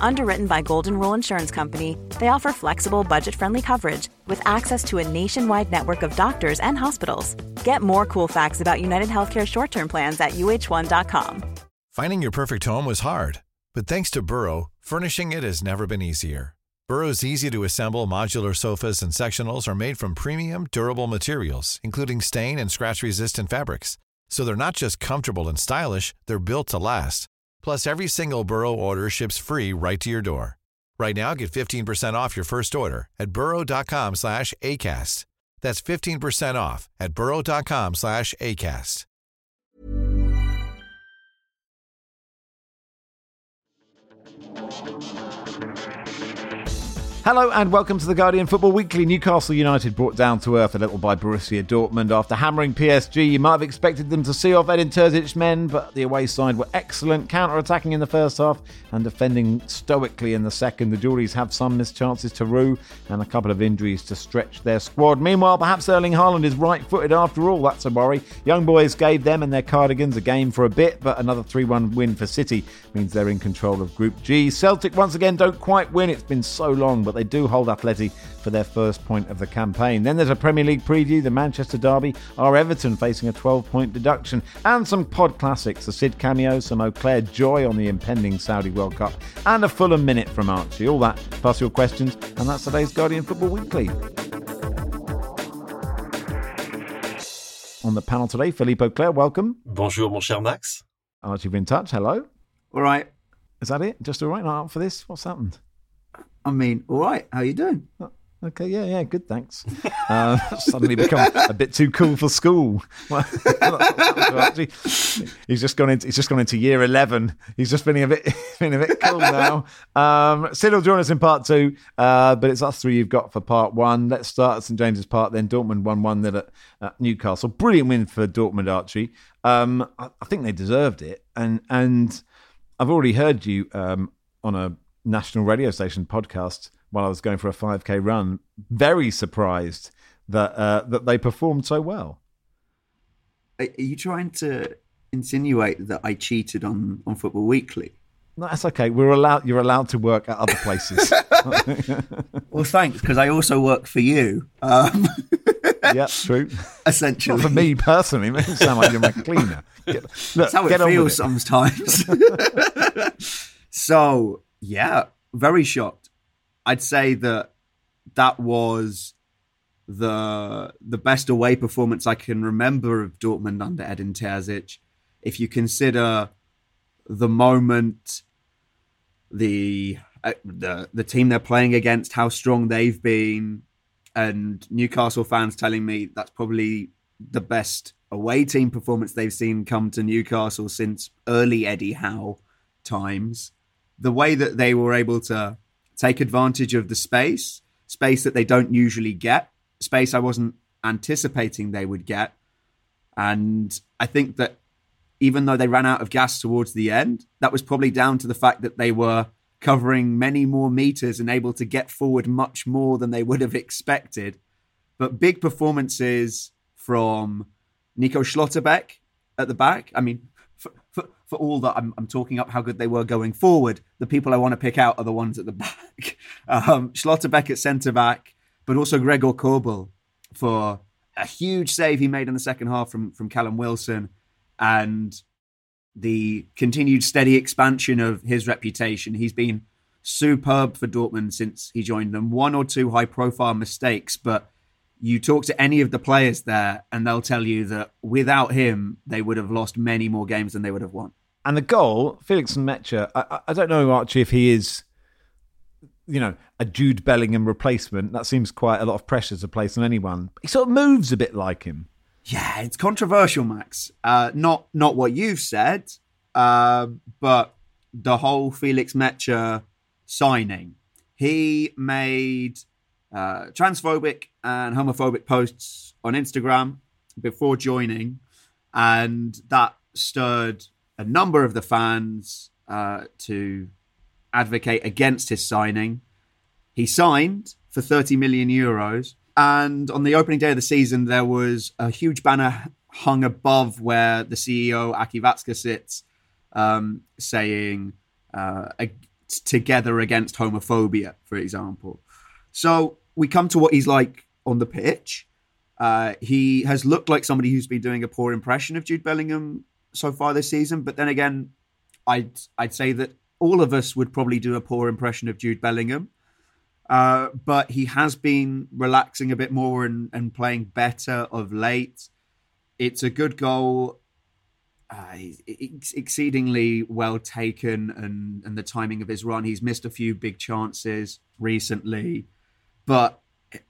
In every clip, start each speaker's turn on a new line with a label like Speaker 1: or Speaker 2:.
Speaker 1: Underwritten by Golden Rule Insurance Company, they offer flexible, budget friendly coverage with access to a nationwide network of doctors and hospitals. Get more cool facts about United Healthcare short term plans at uh1.com.
Speaker 2: Finding your perfect home was hard, but thanks to Burrow, furnishing it has never been easier. Burrow's easy to assemble modular sofas and sectionals are made from premium, durable materials, including stain and scratch resistant fabrics. So they're not just comfortable and stylish, they're built to last. Plus, every single Burrow order ships free right to your door. Right now, get 15% off your first order at burrow.com slash ACAST. That's 15% off at burrow.com slash ACAST.
Speaker 3: Hello and welcome to the Guardian Football Weekly. Newcastle United brought down to earth a little by Borussia Dortmund after hammering PSG. You might have expected them to see off Edin Terzic's men, but the away side were excellent, counter-attacking in the first half and defending stoically in the second. The Geordies have some missed chances to rue and a couple of injuries to stretch their squad. Meanwhile, perhaps Erling Haaland is right-footed after all. That's a worry. Young boys gave them and their cardigans a game for a bit, but another 3-1 win for City means they're in control of Group G. Celtic once again don't quite win. It's been so long, but they do hold Atleti for their first point of the campaign. Then there's a Premier League preview, the Manchester Derby, our Everton facing a 12 point deduction, and some pod classics, the Sid cameo, some Auclair joy on the impending Saudi World Cup, and a Fulham minute from Archie. All that, plus your questions, and that's today's Guardian Football Weekly. On the panel today, Philippe Auclair, welcome.
Speaker 4: Bonjour, mon cher Max.
Speaker 3: Archie Vintage, hello.
Speaker 5: All right.
Speaker 3: Is that it? Just all right? Not up for this? What's happened?
Speaker 5: I mean, all right. How are you doing?
Speaker 3: Okay, yeah, yeah, good, thanks. Uh, suddenly become a bit too cool for school. he's just gone into he's just gone into year eleven. He's just feeling a bit feeling a bit cool now. Um, Sid will join us in part two, uh, but it's us three you've got for part one. Let's start at St James's Park. Then Dortmund one one at, at Newcastle. Brilliant win for Dortmund, Archie. Um, I, I, think they deserved it, and and I've already heard you um, on a national radio station podcast while I was going for a 5k run. Very surprised that uh, that they performed so well.
Speaker 5: Are you trying to insinuate that I cheated on on Football Weekly?
Speaker 3: No, that's okay. We're allowed. You're allowed to work at other places.
Speaker 5: well, thanks, because I also work for you. Um,
Speaker 3: yeah, true.
Speaker 5: Essentially,
Speaker 3: Not for me personally, it doesn't sound like you're my cleaner. Get,
Speaker 5: look, that's how it feels sometimes. so, yeah, very shocked. I'd say that that was the the best away performance I can remember of Dortmund under Edin Terzic. If you consider the moment, the uh, the the team they're playing against, how strong they've been, and Newcastle fans telling me that's probably the best away team performance they've seen come to Newcastle since early Eddie Howe times. The way that they were able to take advantage of the space, space that they don't usually get, space I wasn't anticipating they would get. And I think that even though they ran out of gas towards the end, that was probably down to the fact that they were covering many more meters and able to get forward much more than they would have expected. But big performances from Nico Schlotterbeck at the back. I mean, for, for, all that I'm, I'm, talking up how good they were going forward, the people I want to pick out are the ones at the back. Um, Schlotterbeck at centre back, but also Gregor Kobel for a huge save he made in the second half from, from Callum Wilson and the continued steady expansion of his reputation. He's been superb for Dortmund since he joined them. One or two high profile mistakes, but you talk to any of the players there and they'll tell you that without him, they would have lost many more games than they would have won.
Speaker 3: And the goal, Felix Nmecha, I, I don't know, Archie, if he is, you know, a Jude Bellingham replacement. That seems quite a lot of pressure to place on anyone. He sort of moves a bit like him.
Speaker 5: Yeah, it's controversial, Max. Uh, not not what you've said, uh, but the whole Felix Nmecha signing he made uh, transphobic and homophobic posts on Instagram before joining, and that stirred a number of the fans uh, to advocate against his signing. He signed for 30 million euros, and on the opening day of the season, there was a huge banner hung above where the CEO Aki Watzke sits, um, saying uh, "Together against homophobia," for example. So we come to what he's like on the pitch. Uh, he has looked like somebody who's been doing a poor impression of Jude Bellingham so far this season. But then again, I'd I'd say that all of us would probably do a poor impression of Jude Bellingham. Uh, but he has been relaxing a bit more and, and playing better of late. It's a good goal. Uh, he's exceedingly well taken, and, and the timing of his run. He's missed a few big chances recently, but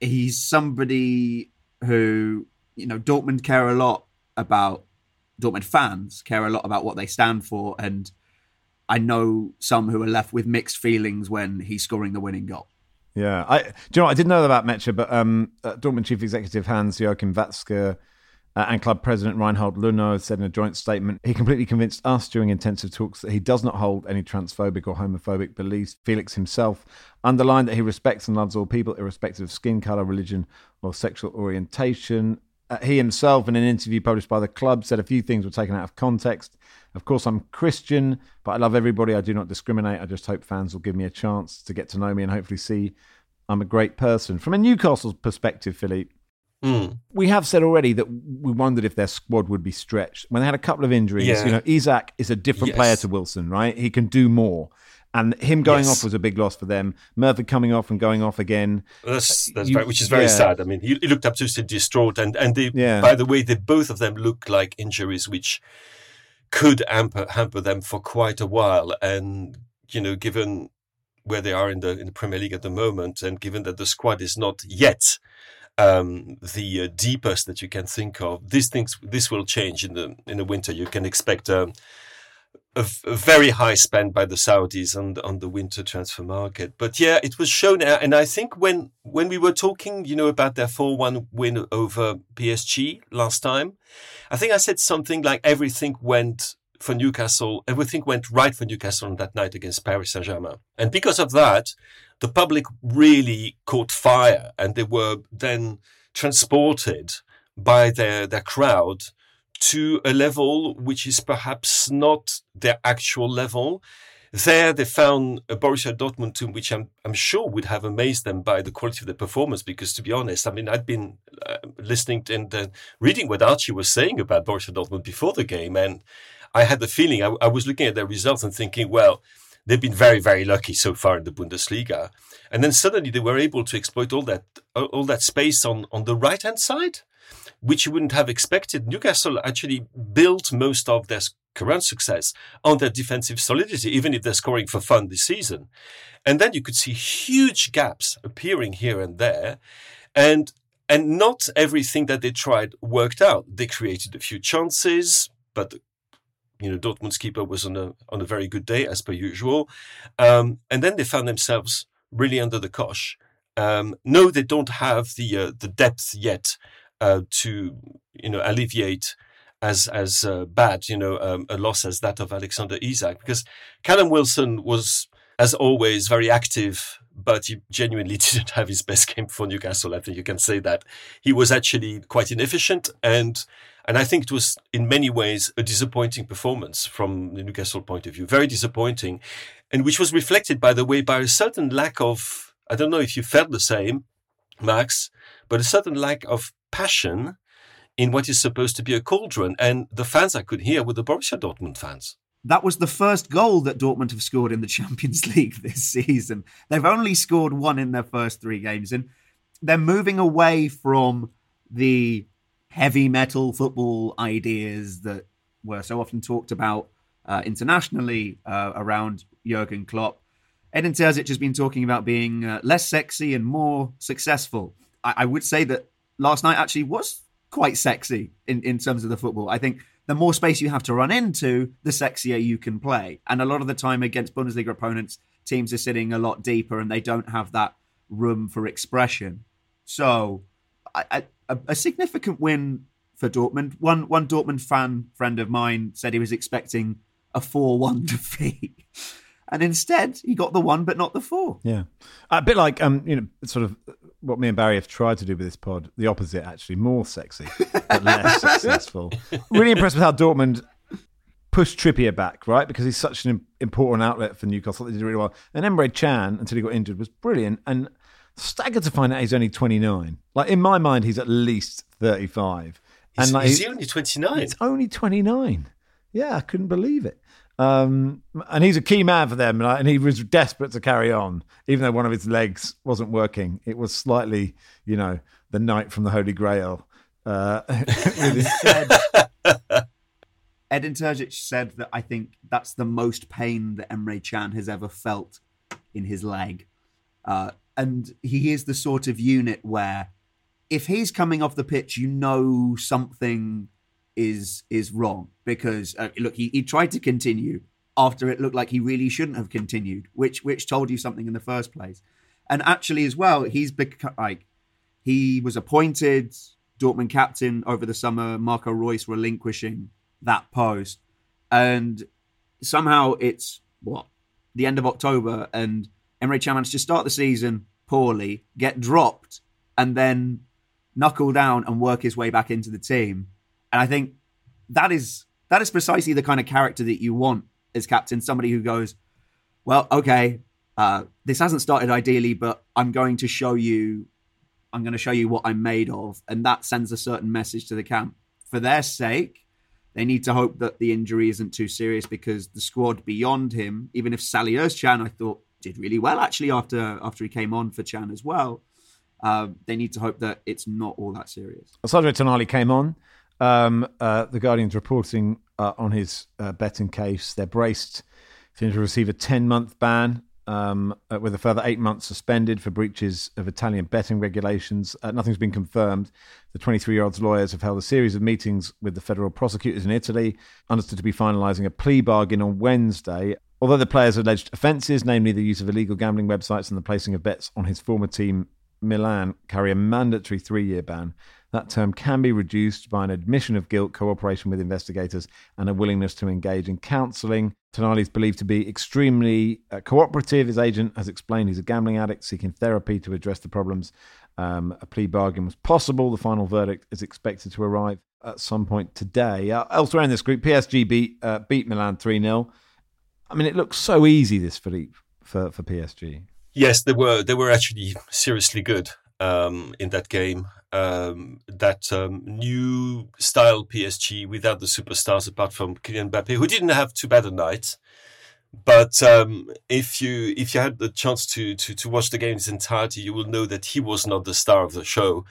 Speaker 5: he's somebody who you know Dortmund care a lot about. Dortmund fans care a lot about what they stand for, and I know some who are left with mixed feelings when he's scoring the winning goal.
Speaker 3: Yeah, I do you know I didn't know about Nmecha, but um, uh, Dortmund chief executive Hans Joachim Watzke uh, and club president Reinhold Lunow said in a joint statement he completely convinced us during intensive talks that he does not hold any transphobic or homophobic beliefs. Felix himself underlined that he respects and loves all people, irrespective of skin color, religion, or sexual orientation. Uh, he himself, in an interview published by the club, said a few things were taken out of context. Of course, I'm Christian, but I love everybody. I do not discriminate. I just hope fans will give me a chance to get to know me and hopefully see I'm a great person. From a Newcastle perspective, Philippe, mm. we have said already that we wondered if their squad would be stretched. When they had a couple of injuries, yeah. you know, Isak is a different yes. player to Wilson, right? He can do more. And him going yes. off was a big loss for them. Murphy coming off and going off again.
Speaker 6: That's, that's you, very, which is very yeah. sad. I mean, he, he, looked absolutely distraught. And, and they, yeah. by the way, they both of them look like injuries which could hamper, hamper them for quite a while. And, you know, given where they are in the, in the Premier League at the moment, and given that the squad is not yet um, the uh, deepest that you can think of, these things, this will change in the, in the winter. You can expect, um, a, a, very high spend by the Saudis on on the winter transfer market. But yeah, it was shown, and I think when when we were talking, you know, about their four one win over PSG last time, I think I said something like everything went for Newcastle, everything went right for Newcastle on that night against Paris Saint Germain, and because of that, the public really caught fire, and they were then transported by their their crowd to a level which is perhaps not their actual level. There, they found a Borussia Dortmund team, which I'm, I'm sure would have amazed them by the quality of the performance. Because to be honest, I mean, I'd been uh, listening and uh, reading what Archie was saying about Borussia Dortmund before the game, and I had the feeling I, I was looking at their results and thinking, well, they've been very, very lucky so far in the Bundesliga. And then suddenly they were able to exploit all that all that space on, on the right hand side which you wouldn't have expected. Newcastle actually built most of their current success on their defensive solidity, even if they're scoring for fun this season. And then you could see huge gaps appearing here and there. And and not everything that they tried worked out. They created a few chances, but you know Dortmund's keeper was on a on a very good day as per usual. Um, and then they found themselves really under the cosh. Um, no, they don't have the uh, the depth yet uh, to you know alleviate as as uh, bad you know um, a loss as that of Alexander Isak because Callum Wilson was as always very active but he genuinely didn't have his best game for Newcastle I think you can say that he was actually quite inefficient and and I think it was in many ways a disappointing performance from the Newcastle point of view very disappointing and which was reflected by the way by a certain lack of I don't know if you felt the same Max but a certain lack of passion in what is supposed to be a cauldron. And the fans I could hear were the Borussia Dortmund fans.
Speaker 5: That was the first goal that Dortmund have scored in the Champions League this season. They've only scored one in their first three games, and they're moving away from the heavy metal football ideas that were so often talked about uh, internationally uh, around Jurgen Klopp. Edin Terzic has been talking about being uh, less sexy and more successful. I-, I would say that last night actually was quite sexy in, in terms of the football. I think the more space you have to run into, the sexier you can play. And a lot of the time against Bundesliga opponents, teams are sitting a lot deeper and they don't have that room for expression. So, a significant win for Dortmund. One one Dortmund fan friend of mine said he was expecting a four-one defeat, and instead he got the one but not the four.
Speaker 3: Yeah, a bit like um, you know, sort of what me and Barry have tried to do with this pod. The opposite, actually, more sexy but less successful. Really impressed with how Dortmund pushed Trippier back, right? Because he's such an important outlet for Newcastle. They did really well. And Emre Can, until he got injured, was brilliant. And staggered to find out he's only 29. Like, in my mind, he's at least 35.
Speaker 6: And
Speaker 3: like,
Speaker 6: is he only 29?
Speaker 3: He's only 29. Yeah, I couldn't believe it. Um, and he's a key man for them, and, he was desperate to carry on, even though one of his legs wasn't working. It was slightly, you know, the knight from the Holy Grail. Uh,
Speaker 5: Edin Terzic said that I think that's the most pain that Emre Can has ever felt in his leg. Uh, and he is the sort of unit where if he's coming off the pitch, you know something is is wrong because uh, look, he, he tried to continue after it looked like he really shouldn't have continued, which which told you something in the first place. And actually, as well, he's become like he was appointed Dortmund captain over the summer. Marco Reus relinquishing that post. And somehow it's what the end of October, and Emre Can to start the season poorly, get dropped, and then knuckle down and work his way back into the team. And I think that is that is precisely the kind of character that you want as captain. Somebody who goes, well, okay, uh, this hasn't started ideally, but I'm going to show you. I'm going to show you what I'm made of, and that sends a certain message to the camp. For their sake, they need to hope that the injury isn't too serious because the squad beyond him, even if Salih Özcan, I thought did really well actually after after he came on for Can as well. Uh, they need to hope that it's not all that serious.
Speaker 3: Sandro Tonali came on. Um, uh, the Guardian's reporting uh, on his uh, betting case. They're braced for him to receive a 10 month ban um, uh, with a further eight months suspended for breaches of Italian betting regulations. Uh, nothing's been confirmed. The 23 year old's lawyers have held a series of meetings with the federal prosecutors in Italy, understood to be finalising a plea bargain on Wednesday. Although the player's alleged offences, namely the use of illegal gambling websites and the placing of bets on his former team, Milan, carry a mandatory three year ban, that term can be reduced by an admission of guilt, cooperation with investigators, and a willingness to engage in counselling. Tonali is believed to be extremely uh, cooperative. His agent has explained he's a gambling addict seeking therapy to address the problems. Um, a plea bargain was possible. The final verdict is expected to arrive at some point today. Uh, elsewhere in this group, PSG beat uh, beat Milan three 0 I mean, it looks so easy this Philippe for for PSG.
Speaker 6: Yes, they were they were actually seriously good um, in that game um, that um, new style PSG without the superstars apart from Kylian Mbappe, who didn't have too bad a night. But um, if you if you had the chance to, to to watch the game in its entirety, you will know that he was not the star of the show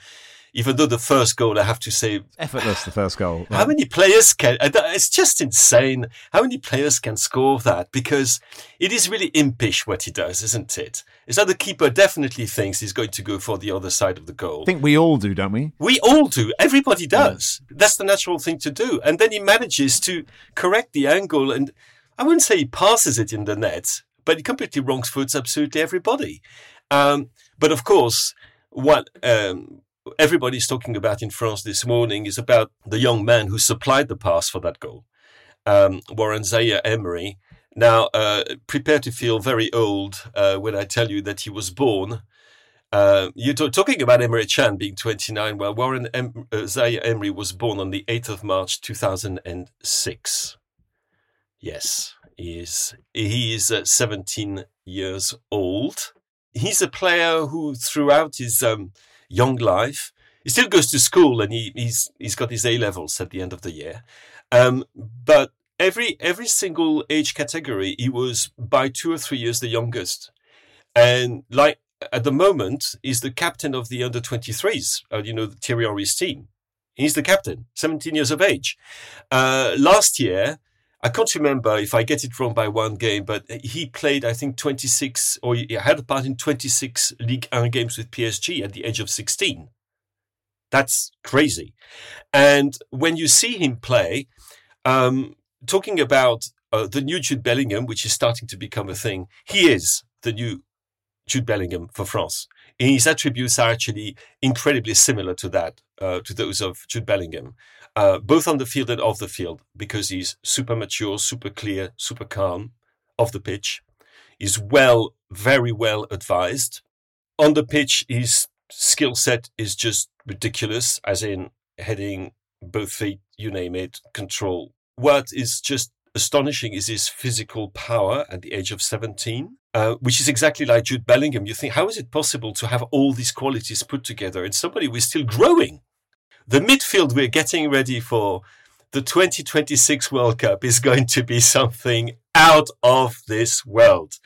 Speaker 6: even though the first goal, I have to say,
Speaker 3: effortless. The first goal.
Speaker 6: Right? How many players can? It's just insane. How many players can score that? Because it is really impish what he does, isn't it? Is that the keeper definitely thinks he's going to go for the other side of the goal?
Speaker 3: I think we all do, don't we?
Speaker 6: We all do. Everybody does. Yeah. That's the natural thing to do. And then he manages to correct the angle, and I wouldn't say he passes it in the net, but he completely wrongs foots absolutely everybody. Um, but of course, what um, everybody's talking about in France this morning is about the young man who supplied the pass for that goal, um, Warren Zaire Emery. Now, uh, prepare to feel very old uh, when I tell you that he was born. Uh, you're t- talking about Emre Can being 29. Well, Warren em- uh, Zaire Emery was born on the 8th of March 2006. Yes, he is. He is uh, 17 years old. He's a player who, throughout his um, young life. He still goes to school and he, he's he's got his A levels at the end of the year. Um, but every every single age category, he was by two or three years the youngest. And like at the moment, he's the captain of the under 23s, uh, you know, the Thierry Henry's team. He's the captain, 17 years of age. Uh, last year, I can't remember if I get it wrong by one game, but he played, I think, 26 or he had a part in 26 Ligue 1 games with PSG at the age of 16. That's crazy. And when you see him play, um, talking about uh, the new Jude Bellingham, which is starting to become a thing, he is the new Jude Bellingham for France. And his attributes are actually incredibly similar to that, uh, to those of Jude Bellingham, uh, both on the field and off the field, because he's super mature, super clear, super calm off the pitch. He's well, very well advised. On the pitch, his skill set is just ridiculous, as in heading, both feet, you name it, control. What is just astonishing is his physical power at the age of 17, uh, which is exactly like Jude Bellingham. You think, how is it possible to have all these qualities put together in somebody who is still growing? The midfield we're getting ready for the 2026 World Cup is going to be something out of this world.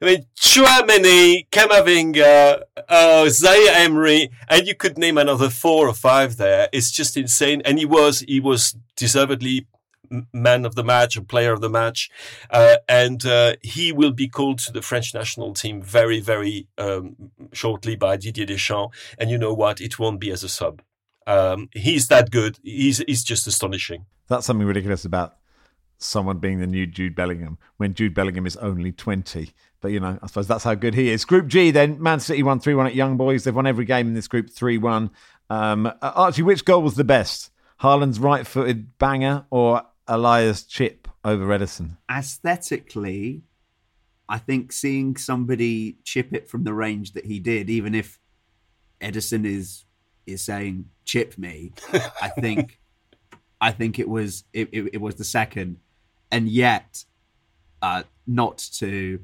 Speaker 6: I mean, Tchouameni, Camavinga, uh, Emery, and you could name another four or five there. It's just insane. And he was, he was deservedly man of the match and player of the match. Uh, and uh, he will be called to the French national team very, very um, shortly by Didier Deschamps. And you know what? It won't be as a sub. Um, he's that good. He's, he's just astonishing.
Speaker 3: That's something ridiculous about someone being the new Jude Bellingham when Jude Bellingham is only 20. But, you know, I suppose that's how good he is. Group G, then, Man City won 3 1 at Young Boys. They've won every game in this group 3 1. Um, uh, Archie, which goal was the best? Haaland's right footed banger or Elia's chip over Ederson?
Speaker 5: Aesthetically, I think seeing somebody chip it from the range that he did, even if Ederson is is saying chip me, I think I think it was it, it, it was the second, and yet uh, not to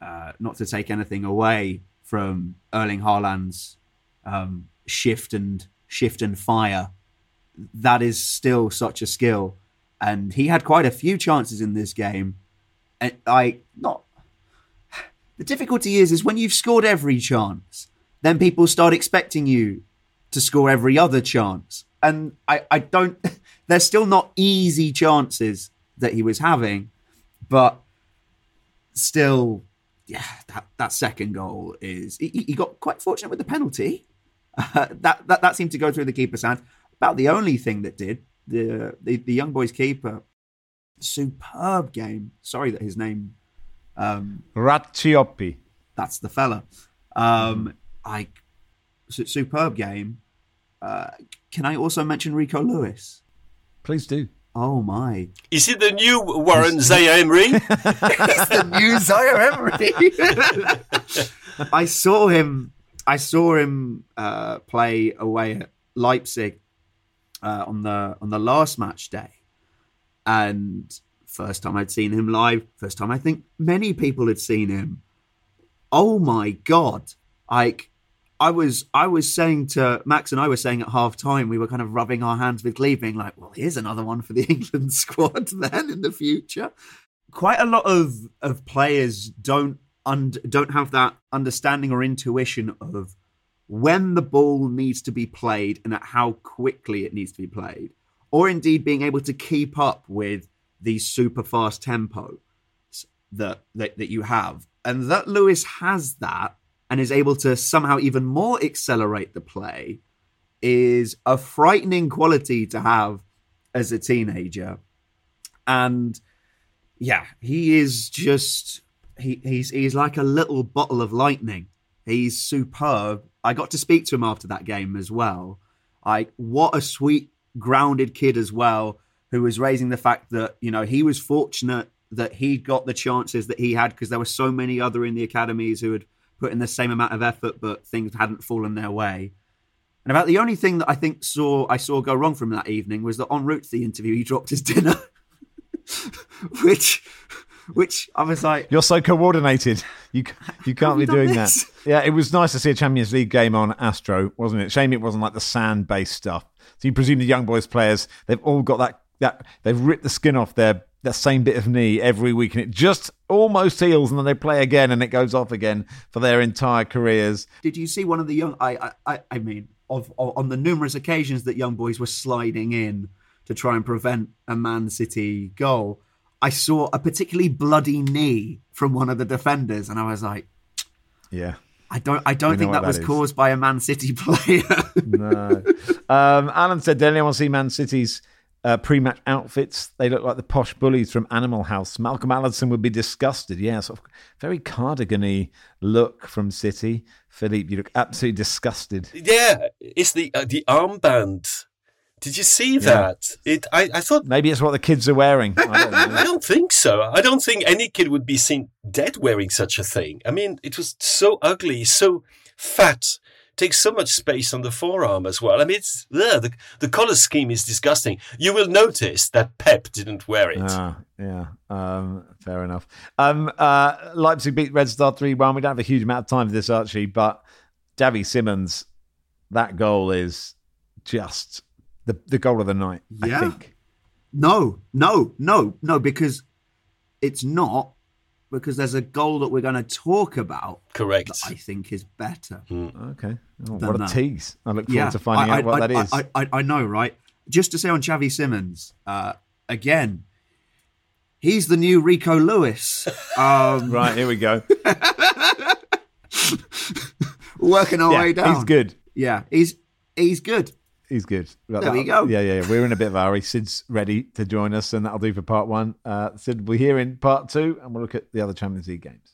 Speaker 5: uh, not to take anything away from Erling Haaland's um, shift and shift and fire. That is still such a skill and he had quite a few chances in this game. And I not the difficulty is is when you've scored every chance, then people start expecting you to score every other chance. And I, I don't they're still not easy chances that he was having, but still yeah, that, that second goal is he, he got quite fortunate with the penalty. Uh, that, that that seemed to go through the keeper's hands. About the only thing that did the, the the young boys keeper. Superb game. Sorry that his name. Um. That's the fella. Um, I superb game. Uh, can I also mention Rico Lewis?
Speaker 3: Please do.
Speaker 5: Oh my!
Speaker 6: Is it the new Warren Zaire Emery? He's
Speaker 5: the new Zaire Emery. I saw him. I saw him uh, play away at Leipzig uh, on the on the last match day, and first time I'd seen him live. First time I think many people had seen him. Oh my god! Like I was I was saying to Max and I were saying at half time, we were kind of rubbing our hands with glee, being like, well, here's another one for the England squad then in the future. Quite a lot of of players don't und- don't have that understanding or intuition of when the ball needs to be played and at how quickly it needs to be played, or indeed being able to keep up with these super fast tempo that, that, that you have. And that Lewis has that and is able to somehow even more accelerate the play is a frightening quality to have as a teenager. And yeah, he is just he, he's he's like a little bottle of lightning. He's superb I got to speak to him after that game as well. I what a sweet, grounded kid as well, who was raising the fact that you know he was fortunate that he got the chances that he had because there were so many other in the academies who had put in the same amount of effort, but things hadn't fallen their way. And about the only thing that I think saw I saw go wrong from that evening was that en route to the interview, he dropped his dinner, which which I was like,
Speaker 3: "You're so coordinated. You you can't be doing this? that." Yeah, it was nice to see a Champions League game on Astro, wasn't it? Shame it wasn't like the sand-based stuff. So you presume the young boys players, they've all got that that they've ripped the skin off their that same bit of knee every week, and it just almost heals, and then they play again, and it goes off again for their entire careers.
Speaker 5: Did you see one of the young? I I I mean, of, of on the numerous occasions that young boys were sliding in to try and prevent a Man City goal I saw a particularly bloody knee from one of the defenders, and I was like,
Speaker 3: "Yeah,
Speaker 5: I don't, I don't think that, that was is. caused by a Man City player."
Speaker 3: no. Um, Alan said, "Did anyone see Man City's uh, pre-match outfits. They look like the posh bullies from Animal House. Malcolm Allison would be disgusted. Yeah, sort of very cardigan y look from City. Philippe, you look absolutely disgusted.
Speaker 6: Yeah, it's the uh, the armband. Did you see that? Yeah. It. I, I thought
Speaker 3: maybe it's what the kids are wearing.
Speaker 6: I don't, I don't, think so. I don't think any kid would be seen dead wearing such a thing. I mean, it was so ugly, so fat takes so much space on the forearm as well. I mean, it's ugh, the the color scheme is disgusting. You will notice that Pep didn't wear it.
Speaker 3: Ah, yeah, um, fair enough. Um, uh, Leipzig beat Red Star three one. We don't have a huge amount of time for this, Archie, but Xavi Simons, that goal is just the the goal of the night. Yeah. I think.
Speaker 5: No, no, no, no, because it's not because there's a goal that we're going to talk about.
Speaker 6: Correct.
Speaker 5: I think is better.
Speaker 3: Mm. Okay. Oh, what a that. tease! I look forward yeah, to finding I, out what
Speaker 5: I,
Speaker 3: that is.
Speaker 5: I, I, I, know, right? Just to say on Xavi Simons, uh, again, he's the new Rico Lewis.
Speaker 3: Um, right here we go.
Speaker 5: working our
Speaker 3: yeah,
Speaker 5: way down.
Speaker 3: He's good.
Speaker 5: Yeah, he's he's good.
Speaker 3: He's good.
Speaker 5: There that, we go.
Speaker 3: Yeah, yeah, yeah. We're in a bit of a hurry. Sid's ready to join us, and that'll do for part one. Uh, Sid, we're here in part two, and we'll look at the other Champions League games.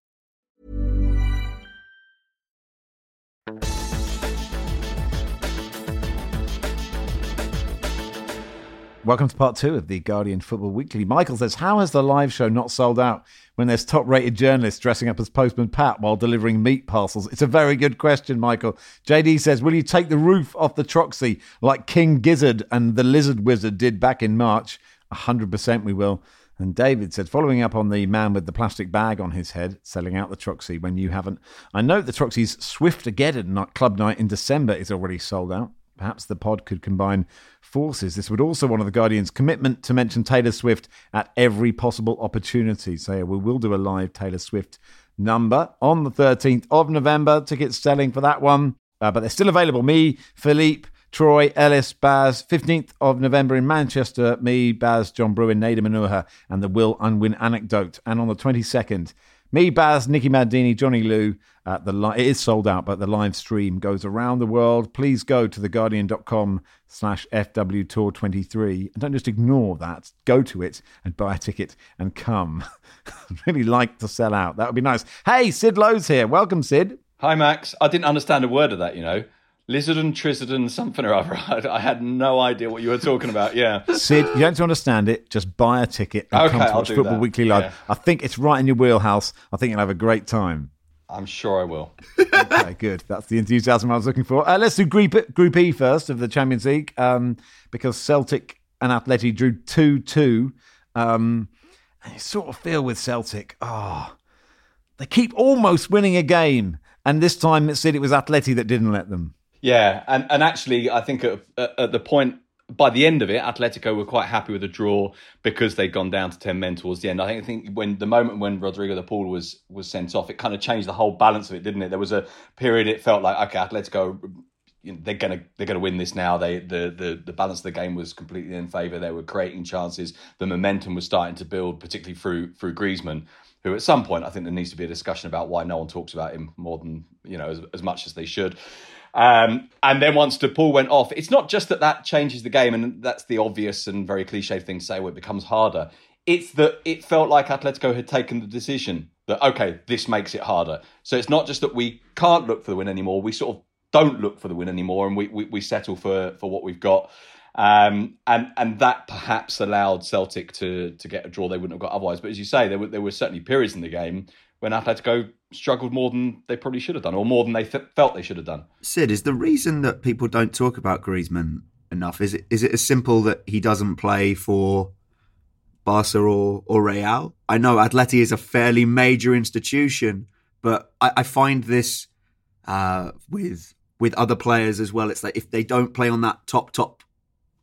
Speaker 3: Welcome to part two of the Guardian Football Weekly. Michael says, How has the live show not sold out when there's top rated journalists dressing up as Postman Pat while delivering meat parcels? It's a very good question, Michael. JD says, Will you take the roof off the Troxy like King Gizzard and the Lizard Wizard did back in March? 100% we will. And David said, following up on the man with the plastic bag on his head selling out the Troxy when you haven't. I note the Troxy's Swift-ageddon club night in December is already sold out. Perhaps the pod could combine forces. This would also honour the Guardian's commitment to mention Taylor Swift at every possible opportunity. So we will do a live Taylor Swift number on the 13th of November. Tickets selling for that one, uh, but they're still available. Me, Philippe, Troy, Ellis, Baz, 15th of November in Manchester. Me, Baz, John Brewin, Nedum Onuoha, and the Will Unwin anecdote. And on the 22nd, me, Baz, Nicky Bandini, Johnny Lou. Uh, the li- it is sold out, but the live stream goes around the world. Please go to theguardian.com slash FW Tour 23 and don't just ignore that. Go to it and buy a ticket and come. Really like to sell out. That would be nice. Hey, Sid Lowe's here. Welcome, Sid.
Speaker 7: Hi, Max. I didn't understand a word of that, you know. Lizard and Trizard something or other. I had no idea what you were talking about. Yeah.
Speaker 3: Sid, you don't understand it. Just buy a ticket and okay, come to watch Football that. Weekly Live. Yeah. I think it's right in your wheelhouse. I think you'll have a great time.
Speaker 7: I'm sure I will.
Speaker 3: okay, good. That's the enthusiasm I was looking for. Uh, let's do Group, Group E first of the Champions League um, because Celtic and Atleti drew 2 2. Um, and you sort of feel with Celtic, oh, they keep almost winning a game. And this time it said it was Atleti that didn't let them.
Speaker 7: Yeah, and and actually, I think at, at the point by the end of it, Atletico were quite happy with the draw because they'd gone down to ten men towards the end. I think, I think when the moment when Rodrigo de Paul was was sent off, it kind of changed the whole balance of it, didn't it? There was a period it felt like okay, Atletico they're gonna they're gonna win this now. They the the the balance of the game was completely in favour. They were creating chances. The momentum was starting to build, particularly through through Griezmann, who at some point I think there needs to be a discussion about why no one talks about him more than you know as, as much as they should. Um, and then once De Paul went off, it's not just that that changes the game, and that's the obvious and very cliche thing to say where it becomes harder. It's that it felt like Atletico had taken the decision that, okay, this makes it harder. So it's not just that we can't look for the win anymore, we sort of don't look for the win anymore and we, we, we settle for, for what we've got. Um, and and that perhaps allowed Celtic to to get a draw they wouldn't have got otherwise. But as you say, there were there were certainly periods in the game when Atletico struggled more than they probably should have done, or more than they th- felt they should have done.
Speaker 5: Sid, is the reason that people don't talk about Griezmann enough? Is it is it as simple that he doesn't play for Barca or, or Real? I know Atleti is a fairly major institution, but I, I find this uh, with with other players as well. It's like if they don't play on that top top,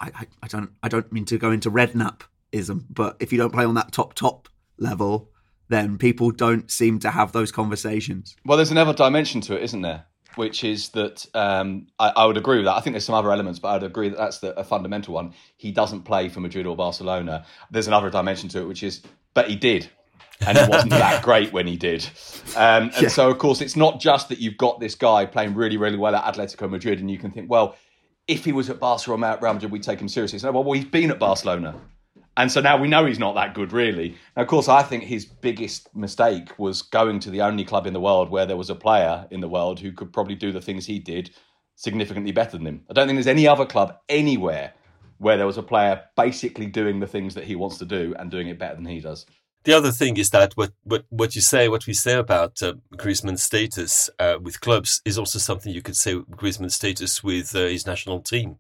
Speaker 5: I, I, I don't I don't mean to go into redknapp-ism, but if you don't play on that top top level, then people don't seem to have those conversations.
Speaker 7: Well, there's another dimension to it, isn't there? Which is that um, I, I, would agree with that. I think there's some other elements, but I'd agree that that's the, a fundamental one. He doesn't play for Madrid or Barcelona. There's another dimension to it, which is, but he did. and it wasn't that great when he did. Um, and yeah. so, of course, it's not just that you've got this guy playing really, really well at Atletico Madrid, and you can think, well, if he was at Barcelona or Real Madrid, we'd take him seriously. So, well, well, he's been at Barcelona. And so now we know he's not that good, really. Now, of course, I think his biggest mistake was going to the only club in the world where there was a player in the world who could probably do the things he did significantly better than him. I don't think there's any other club anywhere where there was a player basically doing the things that he wants to do and doing it better than he does.
Speaker 6: The other thing is that what, what, what you say, what we say about uh, Griezmann's status uh, with clubs is also something you could say Griezmann's status with uh, his national team.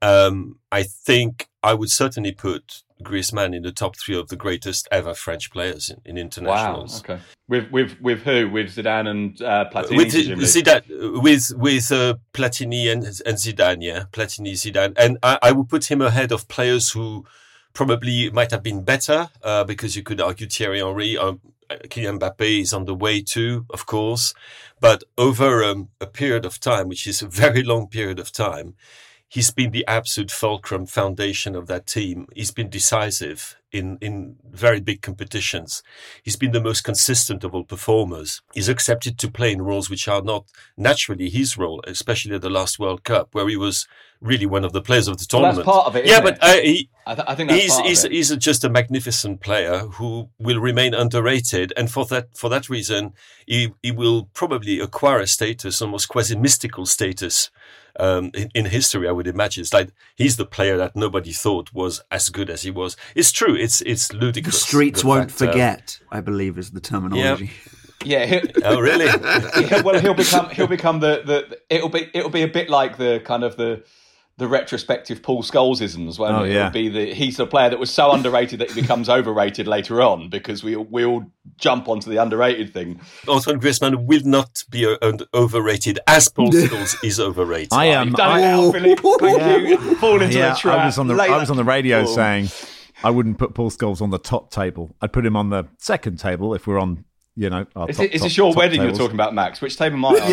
Speaker 6: Um, I think I would certainly put Griezmann in the top three of the greatest ever French players in, in internationals.
Speaker 7: Wow. Okay. With with with who? With Zidane and uh, Platini.
Speaker 6: With Zidane, with with uh, Platini and and Zidane. Yeah, Platini, Zidane, and I, I would put him ahead of players who probably might have been better uh, because you could argue Thierry Henry. Um, Kylian Mbappe is on the way too, of course, but over um, a period of time, which is a very long period of time, he's been the absolute fulcrum foundation of that team. He's been decisive in, in very big competitions. He's been the most consistent of all performers. He's accepted to play in roles which are not naturally his role, especially at the last World Cup, where he was really one of the players of the tournament.
Speaker 7: Well, that's part of it.
Speaker 6: yeah, but
Speaker 7: uh,
Speaker 6: he,
Speaker 7: I, th- I, think
Speaker 6: he's he's, he's just a magnificent player who will remain underrated, and for that for that reason, he he will probably acquire a status, almost quasi mystical status um, in, in, history, I would imagine. It's like he's the player that nobody thought was as good as he was. It's true. It's it's ludicrous.
Speaker 5: The streets the won't fact, uh, forget. Uh, I believe is the terminology.
Speaker 7: Yeah. yeah
Speaker 6: oh, really?
Speaker 7: yeah, well, he'll become he'll become the, the it'll be it'll be a bit like the kind of the the retrospective Paul Scholesisms, won't oh. Yeah. It'll be the he's the player that was so underrated that he becomes overrated later on because we we all jump onto the underrated thing.
Speaker 6: Antoine Griezmann will not be overrated as Paul Scholes is overrated.
Speaker 3: I am.
Speaker 7: Um, I, now, Philip. Thank yeah. you. Fall into yeah, trap.
Speaker 3: I was on the I was on the radio saying I wouldn't put Paul Scholes on the top table. I'd put him on the second table if we're on you know,
Speaker 7: is, it, is top, this your wedding tables. you're talking about, Max? Which table am
Speaker 3: I on?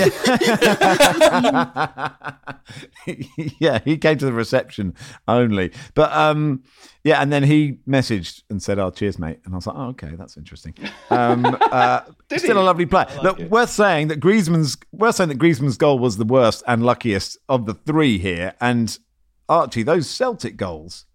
Speaker 3: Yeah. yeah, he came to the reception only. But um, yeah, and then he messaged and said, "Oh, cheers, mate." And I was like, "Oh, okay, that's interesting." Um, uh, still he? a lovely player. Like Look, it. worth saying that Griezmann's worth saying that Griezmann's goal was the worst and luckiest of the three here. And Archie, those Celtic goals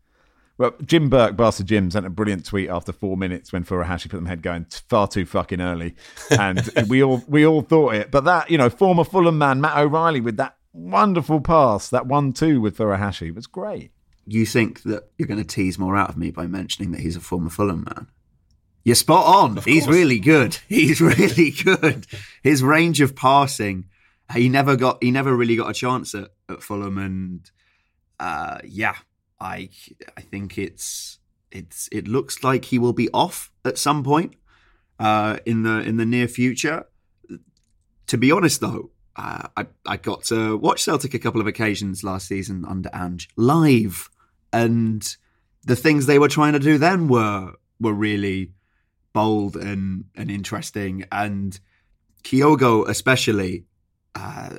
Speaker 3: well, Jim Burke, Barca Jim, sent a brilliant tweet after four minutes when Furuhashi put them head going far too fucking early, and we all we all thought it. But that you know, former Fulham man Matt O'Riley with that wonderful pass, that one-two with Furuhashi was great.
Speaker 5: You think that you're going to tease more out of me by mentioning that he's a former Fulham man? You're spot on. He's really good. He's really good. His range of passing, he never got. He never really got a chance at, at Fulham, and uh, yeah, I I think it's it's it looks like he will be off at some point uh, in the in the near future. To be honest, though, uh, I I got to watch Celtic a couple of occasions last season under Ange live, and the things they were trying to do then were were really bold and and interesting. And Kyogo, especially, uh,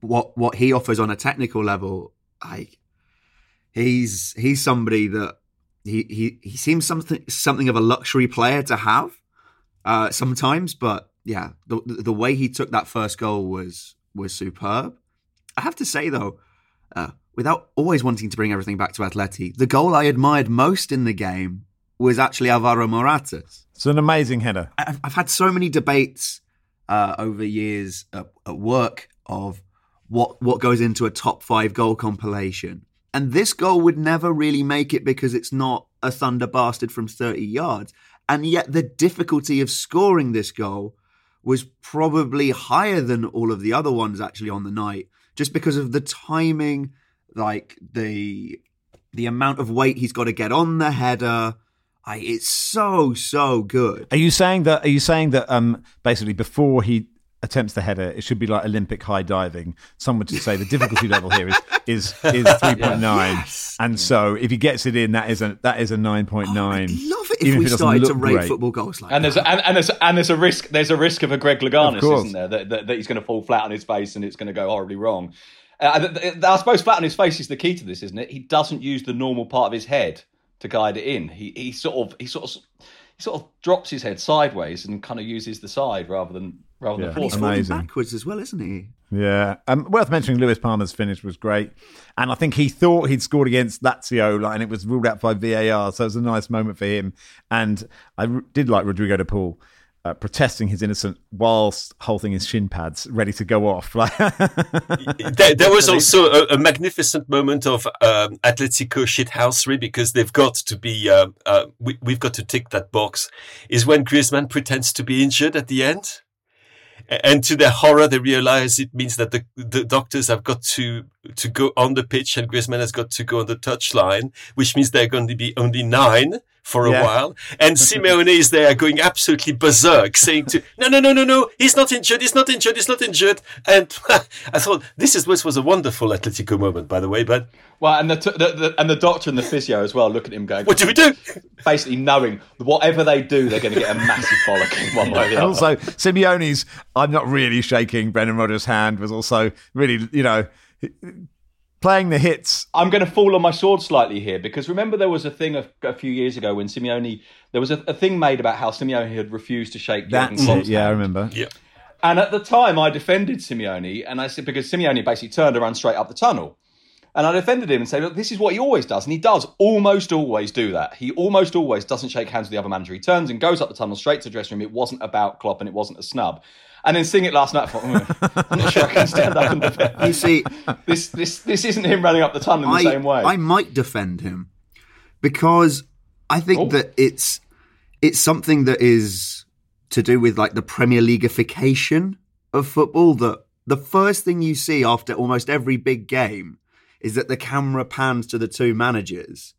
Speaker 5: what what he offers on a technical level, I he's he's somebody that he he he seems something something of a luxury player to have uh, sometimes, but yeah, the the way he took that first goal was was superb. I have to say though, uh, without always wanting to bring everything back to Atleti, the goal I admired most in the game was actually Alvaro Morata's.
Speaker 3: It's an amazing header.
Speaker 5: I've, I've had so many debates uh, over years at, at work of what what goes into a top five goal compilation And this goal would never really make it because it's not a Thunder bastard from 30 yards. And yet the difficulty of scoring this goal was probably higher than all of the other ones actually on the night, just because of the timing, like the the amount of weight he's got to get on the header. I, it's so so good.
Speaker 3: Are you saying that? Are you saying that? Um, basically, before he attempts the header, it should be like Olympic high diving. Someone should say the difficulty level here is is is three point nine, yes. and so if he gets it in, that is a that is a nine point nine.
Speaker 5: Oh, love it if we if started to rate great. football goals like
Speaker 7: and
Speaker 5: that.
Speaker 7: there's a, and, and, there's and there's a risk there's a risk of a Greg Louganis, isn't there? That, that, that he's going to fall flat on his face and it's going to go horribly wrong. Uh, I suppose flat on his face is the key to this, isn't it? He doesn't use the normal part of his head to guide it in. He he sort of he sort of he sort of drops his head sideways and kind of uses the side rather than rather
Speaker 5: yeah,
Speaker 7: than
Speaker 5: he's amazing. backwards as well, isn't he?
Speaker 3: Yeah, um, worth mentioning. Luis Palma's finish was great, and I think he thought he'd scored against Lazio, like, and it was ruled out by VAR. So it was a nice moment for him. And I did like Rodrigo de Paul. Uh, protesting his innocent whilst holding his shin pads ready to go off.
Speaker 6: there, there, was also a, a magnificent moment of um, Atletico shithousery because they've got to be, uh, uh, we, have got to tick that box, is when Griezmann pretends to be injured at the end and to their horror, they realize it means that the, the doctors have got to, to go on the pitch and Griezmann has got to go on the touchline, which means they're going to be only nine for a yeah. while. And Simeone is there going absolutely berserk, saying to, no, no, no, no, no, he's not injured, he's not injured, he's not injured. And I thought this is this was a wonderful Atletico moment, by the way. But
Speaker 7: well, and the, the, the, and the doctor and the physio as well look at him going,
Speaker 6: what do we do?
Speaker 7: Basically, knowing whatever they do, they're going to get a massive bollocking one way or the
Speaker 3: other. Also, Simeone's I'm not really shaking Brendan Rodgers' hand was also really, you know playing the hits.
Speaker 7: I'm going to fall on my sword slightly here because remember there was a thing a, a few years ago when Simeone there was a, a, thing made about how Simeone had refused to shake
Speaker 3: That's it. Yeah, I remember.
Speaker 6: Yeah.
Speaker 7: And at the time, I defended Simeone, and I said because Simeone basically turned around straight up the tunnel. And I defended him and said, look, this is what he always does. And he does almost always do that. He almost always doesn't shake hands with the other manager. He turns and goes up the tunnel straight to the dressing room. It wasn't about Klopp and it wasn't a snub and then sing it last night. I thought, mm, I'm not sure I can stand up and defend.
Speaker 5: You see,
Speaker 7: this this this isn't him running up the tunnel in the same way.
Speaker 5: I might defend him because I think oh. that it's it's something that is to do with like the Premier Leagueification of football. That the first thing you see after almost every big game is that the camera pans to the two managers,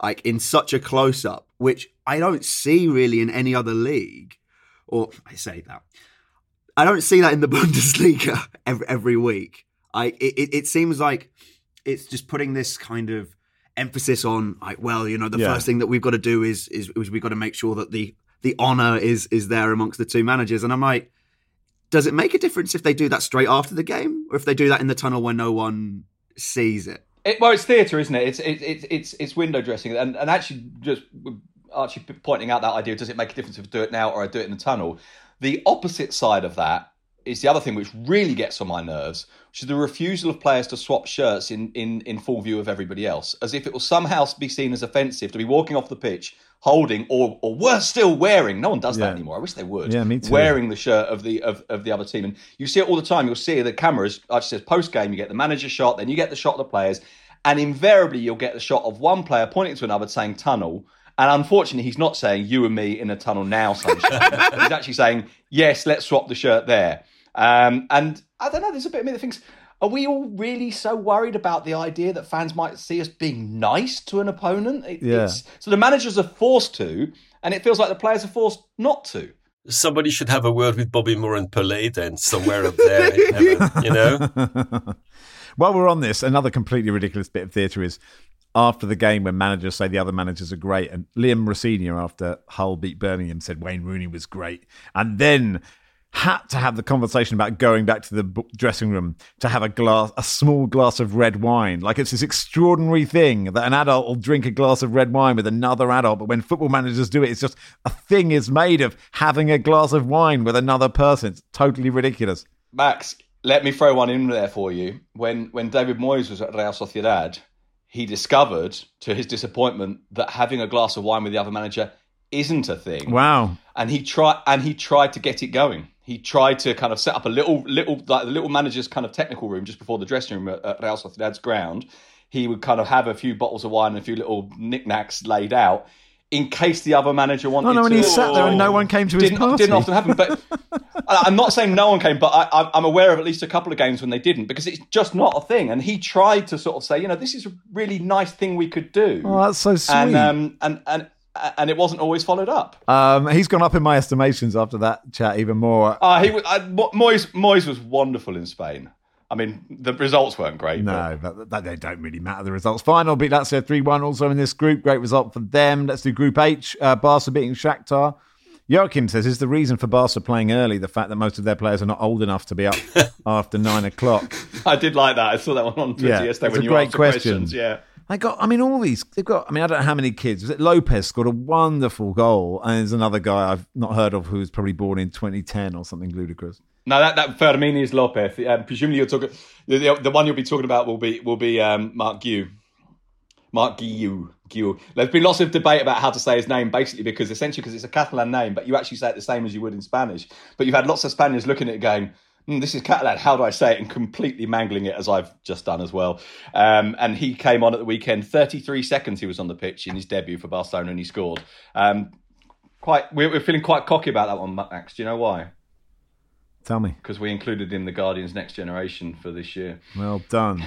Speaker 5: like in such a close up, which I don't see really in any other league. Or I say that I don't see that in the Bundesliga every, every week. I it, it seems like it's just putting this kind of emphasis on like well you know the yeah. first thing that we've got to do is, is is we've got to make sure that the the honor is is there amongst the two managers and I'm like does it make a difference if they do that straight after the game or if they do that in the tunnel when no one sees it,
Speaker 7: it well it's theatre isn't it? It's it's it's it's window dressing. And and actually just Archie pointing out that idea does it make a difference if I do it now or I do it in the tunnel? The opposite side of that is the other thing which really gets on my nerves, which is the refusal of players to swap shirts in, in, in full view of everybody else, as if it will somehow be seen as offensive to be walking off the pitch holding or or worse still wearing. No one does yeah. that anymore. I wish they would.
Speaker 3: Yeah, me too.
Speaker 7: Wearing the shirt of the of, of the other team, and you see it all the time. You'll see the cameras. I just says post game, you get the manager shot, then you get the shot of the players, and invariably you'll get the shot of one player pointing to another saying tunnel and unfortunately, he's not saying you and me in a tunnel now, sunshine. he's actually saying, yes, let's swap the shirt there. Um, and I don't know, there's a bit of me that thinks, are we all really so worried about the idea that fans might see us being nice to an opponent? It,
Speaker 3: yeah.
Speaker 7: so the managers are forced to, and it feels like the players are forced not to.
Speaker 6: Somebody should have a word with Bobby Moore and Pelé then, somewhere up there, heaven, you know?
Speaker 3: While we're on this, another completely ridiculous bit of theatre is after the game when managers say the other managers are great. And Liam Rosenior, after Hull beat Birmingham, said Wayne Rooney was great. And then had to have the conversation about going back to the dressing room to have a glass, a small glass of red wine. Like it's this extraordinary thing that an adult will drink a glass of red wine with another adult, but when football managers do it, it's just a thing is made of having a glass of wine with another person. It's totally ridiculous.
Speaker 7: Max, let me throw one in there for you. When when David Moyes was at Real Sociedad, he discovered, to his disappointment, that having a glass of wine with the other manager isn't a thing.
Speaker 3: Wow!
Speaker 7: And he tried, and he tried to get it going. He tried to kind of set up a little, little, like the little manager's kind of technical room just before the dressing room at, at Real Sociedad's ground. he would kind of have a few bottles of wine and a few little knickknacks laid out in case the other manager wanted.
Speaker 3: No, when
Speaker 7: to,
Speaker 3: he sat there and no one came to his
Speaker 7: didn't,
Speaker 3: party.
Speaker 7: Didn't often happen, but I'm not saying no one came, but I, I'm aware of at least a couple of games when they didn't because it's just not a thing. And he tried to sort of say, you know, this is a really nice thing we could do.
Speaker 3: Oh, that's so sweet.
Speaker 7: And um, and and and it wasn't always followed up.
Speaker 3: Um, he's gone up in my estimations after that chat even more.
Speaker 7: Uh, he was, I, Moyes, Moyes was wonderful in Spain. I mean, the results weren't great.
Speaker 3: No, but, but they don't really matter. The results. Feyenoord beat Lazio 3 1 also in this group. Great result for them. Let's do Group H. Uh, Barca beating Shakhtar. Joachim says, is the reason for Barca playing early the fact that most of their players are not old enough to be up after nine o'clock?
Speaker 7: I did like that. I saw that one on Twitter
Speaker 3: Yeah,
Speaker 7: yesterday when
Speaker 3: a
Speaker 7: you
Speaker 3: great
Speaker 7: asked questions. Yeah.
Speaker 3: They got, I mean, all these, they've got, I mean, I don't know how many kids. Was it Lopez scored a wonderful goal? And there's another guy I've not heard of who was probably born in 2010 or something ludicrous.
Speaker 7: No, that that Fermín is Lopez. Um, presumably, you're talking the, the, one you'll be talking about will be will be um, Marc Guiu. Marc Guiu. Guiu. There's been lots of debate about how to say his name, basically because essentially because it's a Catalan name, but you actually say it the same as you would in Spanish. But you've had lots of Spaniards looking at it going. "Hmm, this is Catalan. How do I say it? And completely mangling it as I've just done as well. Um, and he came on at the weekend. 33 seconds he was on the pitch in his debut for Barcelona, and he scored. Um, quite, we're, we're feeling quite cocky about that one, Max. Do you know why?
Speaker 3: Tell me.
Speaker 7: because we included in the Guardians Next Generation for this year.
Speaker 3: Well done.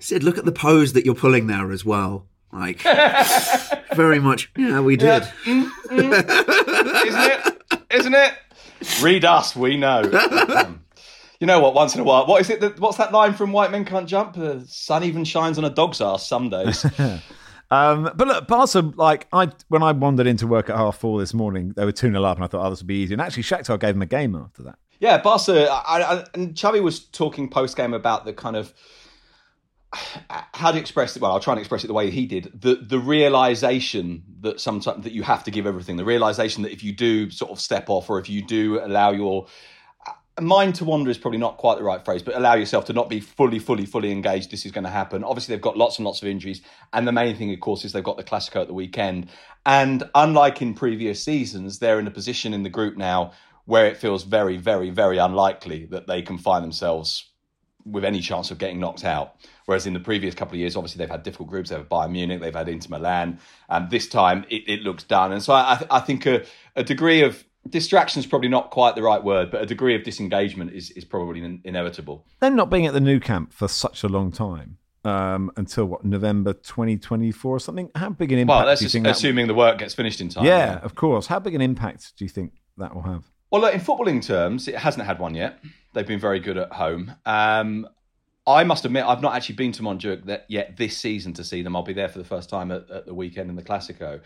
Speaker 5: Sid, look at the pose that you're pulling there as well. Like, very much, yeah, we did.
Speaker 7: Isn't it? Isn't it? Read us, we know. Um, you know what? Once in a while, what is it? That, what's that line from White Men Can't Jump? The sun even shines on a dog's ass some days.
Speaker 3: Um, but look, Barca, like I when I wandered into work at half four this morning, they were 2 0 up, and I thought, oh, this would be easy. And actually, Shakhtar gave them a game after that.
Speaker 7: Yeah, Barca. I, I, and Xavi was talking post game about the kind of how you express it? Well, I'll try and express it the way he did. The the realization that sometimes that you have to give everything. The realization that if you do sort of step off, or if you do allow your uh, mind to wander is probably not quite the right phrase, but allow yourself to not be fully, fully, fully engaged. This is going to happen. Obviously, they've got lots and lots of injuries, and the main thing, of course, is they've got the Classico at the weekend. And unlike in previous seasons, they're in a position in the group now where it feels very, very, very unlikely that they can find themselves with any chance of getting knocked out. Whereas in the previous couple of years, obviously they've had difficult groups. They've had Bayern Munich, they've had Inter Milan. And this time it, it looks done. And so I, I think a, a degree of distraction is probably not quite the right word, but a degree of disengagement is, is probably in, inevitable.
Speaker 3: Them not being at the Nou Camp for such a long time. Um, until what November 2024 or something? How big an impact?
Speaker 7: Well, that's
Speaker 3: do you
Speaker 7: just
Speaker 3: think that
Speaker 7: assuming the work gets finished in time.
Speaker 3: Yeah, of course. How big an impact do you think that will have?
Speaker 7: Well, look, in footballing terms, it hasn't had one yet. They've been very good at home. Um, I must admit, I've not actually been to Montjuic yet this season to see them. I'll be there for the first time at, at the weekend in the Classico.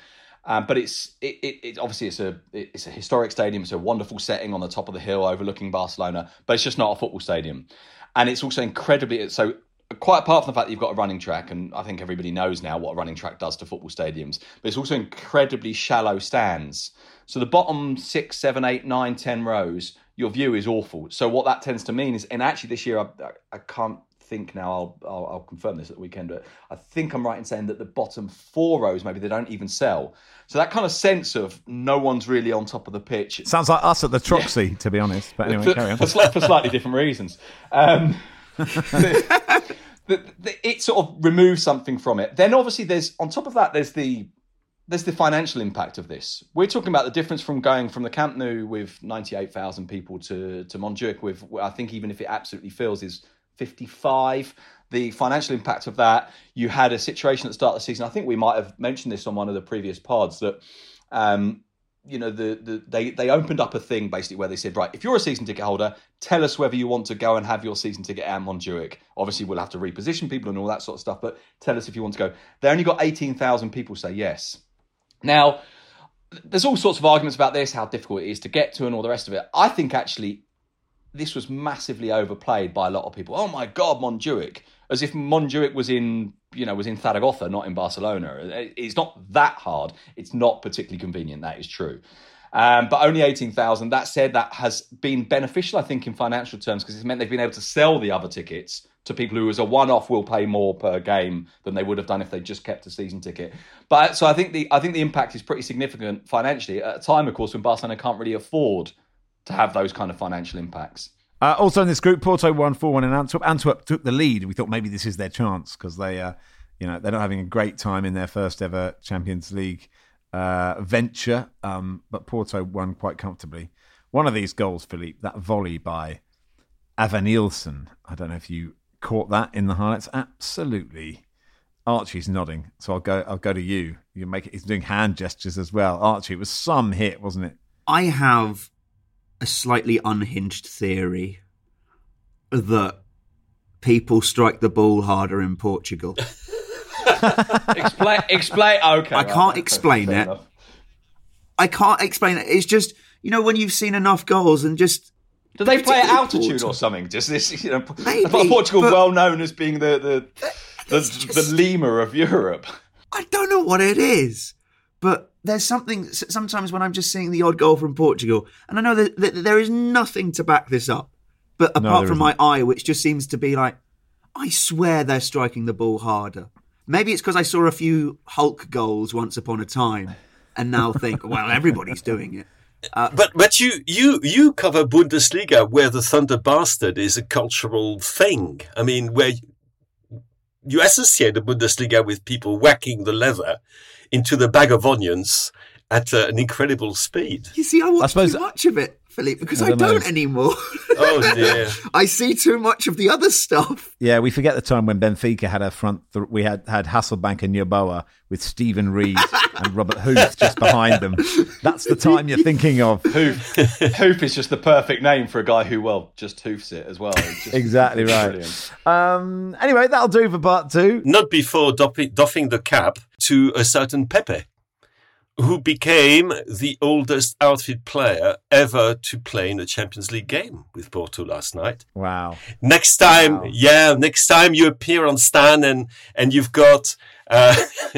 Speaker 7: Um, but it's it, it, it, obviously it's a it's a historic stadium. It's a wonderful setting on the top of the hill overlooking Barcelona, but it's just not a football stadium. And it's also incredibly so. Quite apart from the fact that you've got a running track, and I think everybody knows now what a running track does to football stadiums, but it's also incredibly shallow stands. So the bottom six, seven, eight, nine, ten rows, your view is awful. So what that tends to mean is, and actually this year I, I can't think now. I'll, I'll, I'll confirm this at the weekend, but I think I'm right in saying that the bottom four rows maybe they don't even sell. So that kind of sense of no one's really on top of the pitch.
Speaker 3: Sounds like us at the Troxy, yeah. to be honest. But anyway,
Speaker 7: for,
Speaker 3: carry on.
Speaker 7: For, for slightly different reasons. Um, it sort of removes something from it. Then obviously there's on top of that there's the there's the financial impact of this. We're talking about the difference from going from the Camp Nou with 98,000 people to to Montjuic with I think even if it absolutely fills is 55. The financial impact of that, you had a situation at the start of the season. I think we might have mentioned this on one of the previous pods that, um, you know, the, the they they opened up a thing basically where they said, right, if you're a season ticket holder, tell us whether you want to go and have your season ticket at Montjuic. Obviously, we'll have to reposition people and all that sort of stuff, but tell us if you want to go. They only got 18,000 people say yes. Now, there's all sorts of arguments about this, how difficult it is to get to, and all the rest of it. I think actually this was massively overplayed by a lot of people. Oh my God, Montjuic, as if Montjuic was in, you know, was in Zaragoza, not in Barcelona. It's not that hard. It's not particularly convenient. That is true. Um, but only 18,000. That said, that has been beneficial, I think, in financial terms because it's meant they've been able to sell the other tickets to people who, as a one-off, will pay more per game than they would have done if they just kept a season ticket. But so I think the I think the impact is pretty significant financially at a time, of course, when Barcelona can't really afford to have those kind of financial impacts.
Speaker 3: Uh, also in this group, Porto won 4 1 in Antwerp. Antwerp took the lead. We thought maybe this is their chance because they, uh, you know, they're not having a great time in their first ever Champions League uh, venture. Um, but Porto won quite comfortably. One of these goals, Philippe, that volley by Evanilson. I don't know if you caught that in the highlights. Absolutely. Archie's nodding, so I'll go. I'll go to you. You make it. He's doing hand gestures as well. Archie, it was some hit, wasn't it?
Speaker 5: I have a slightly unhinged theory that people strike the ball harder in Portugal.
Speaker 7: explain. Explain. Okay.
Speaker 5: I can't explain it. Enough. I can't explain it. It's just you know when you've seen enough goals and just.
Speaker 7: Do they play at altitude or something? Just this, you know, Maybe, Portugal but, well known as being the the the, just, the Lima of Europe.
Speaker 5: I don't know what it is, but there's something sometimes when I'm just seeing the odd goal from Portugal, and I know that, that there is nothing to back this up, but apart no, from isn't. my eye, which just seems to be like, I swear they're striking the ball harder. Maybe it's because I saw a few Hulk goals once upon a time, and now think, well, everybody's doing it.
Speaker 6: Uh, but but you you you cover Bundesliga where the Thunder Bastard is a cultural thing. I mean, where you associate the Bundesliga with people whacking the leather into the bag of onions at uh, an incredible speed.
Speaker 5: You see, I watch I suppose, too much of it. Philippe, because I don't, I don't anymore.
Speaker 6: Oh dear!
Speaker 5: I see too much of the other stuff.
Speaker 3: Yeah, we forget the time when Benfica had a front. Th- we had had Hasselbaink and Yeboah with Stephen Reid and Robert Huth just behind them. That's the time you're thinking of.
Speaker 7: Huth, Huth is just the perfect name for a guy who, well, just hoofs it as well.
Speaker 3: exactly right. Um, anyway, that'll do for part two.
Speaker 6: Not before doffing the cap to a certain Pepe who became the oldest outfield player ever to play in a Champions League game with Porto last night.
Speaker 3: Wow.
Speaker 6: Next time, wow. yeah, next time you appear on Stan and, and you've got uh,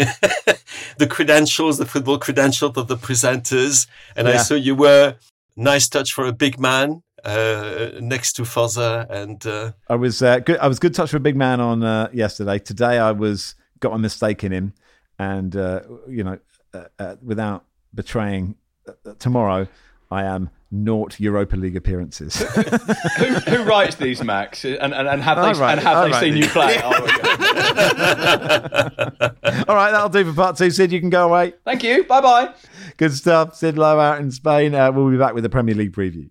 Speaker 6: the credentials, the football credentials of the presenters. And yeah. I saw you were nice touch for a big man. Uh, next to Fozza and uh...
Speaker 3: I was uh, good. I was good touch for a big man on uh, yesterday. Today I was got a mistake in him, and uh, you know uh, uh, without betraying uh, tomorrow, I am naught Europa League appearances.
Speaker 7: who, who, writes these, Max? And, and, and have they, and have they seen you play? Oh,
Speaker 3: All right, that'll do for part two. Sid, you can go away.
Speaker 7: Thank you. Bye bye.
Speaker 3: Good stuff. Sid Lowe out in Spain. Uh, we'll be back with the Premier League preview.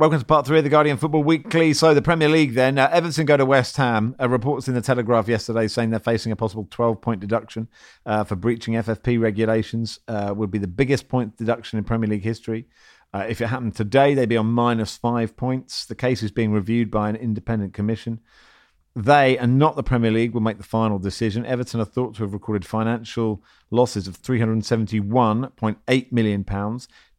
Speaker 3: Welcome to part three of the Guardian Football Weekly. So, the Premier League then. Uh, Everton go to West Ham. Uh, reports in the Telegraph yesterday saying they're facing a possible 12 point deduction uh, for breaching FFP regulations. Uh, would be the biggest point deduction in Premier League history. Uh, if it happened today, they'd be on minus five points. The case is being reviewed by an independent commission. They and not the Premier League will make the final decision. Everton are thought to have recorded financial losses of £371.8 million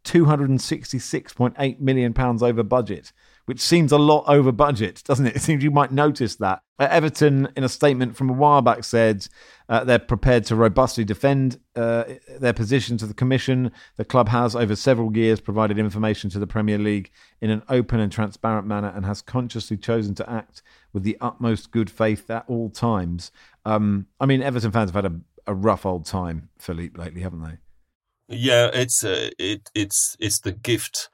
Speaker 3: 266.8 million pounds over budget, which seems a lot over budget, doesn't it? It seems you might notice that. Uh, Everton, in a statement from a while back, said uh, they're prepared to robustly defend uh, their position to the Commission. The club has, over several years, provided information to the Premier League in an open and transparent manner and has consciously chosen to act with the utmost good faith at all times. Um, I mean, Everton fans have had a, a rough old time, Philippe, lately, haven't they?
Speaker 6: Yeah, it's uh, it it's it's the gift.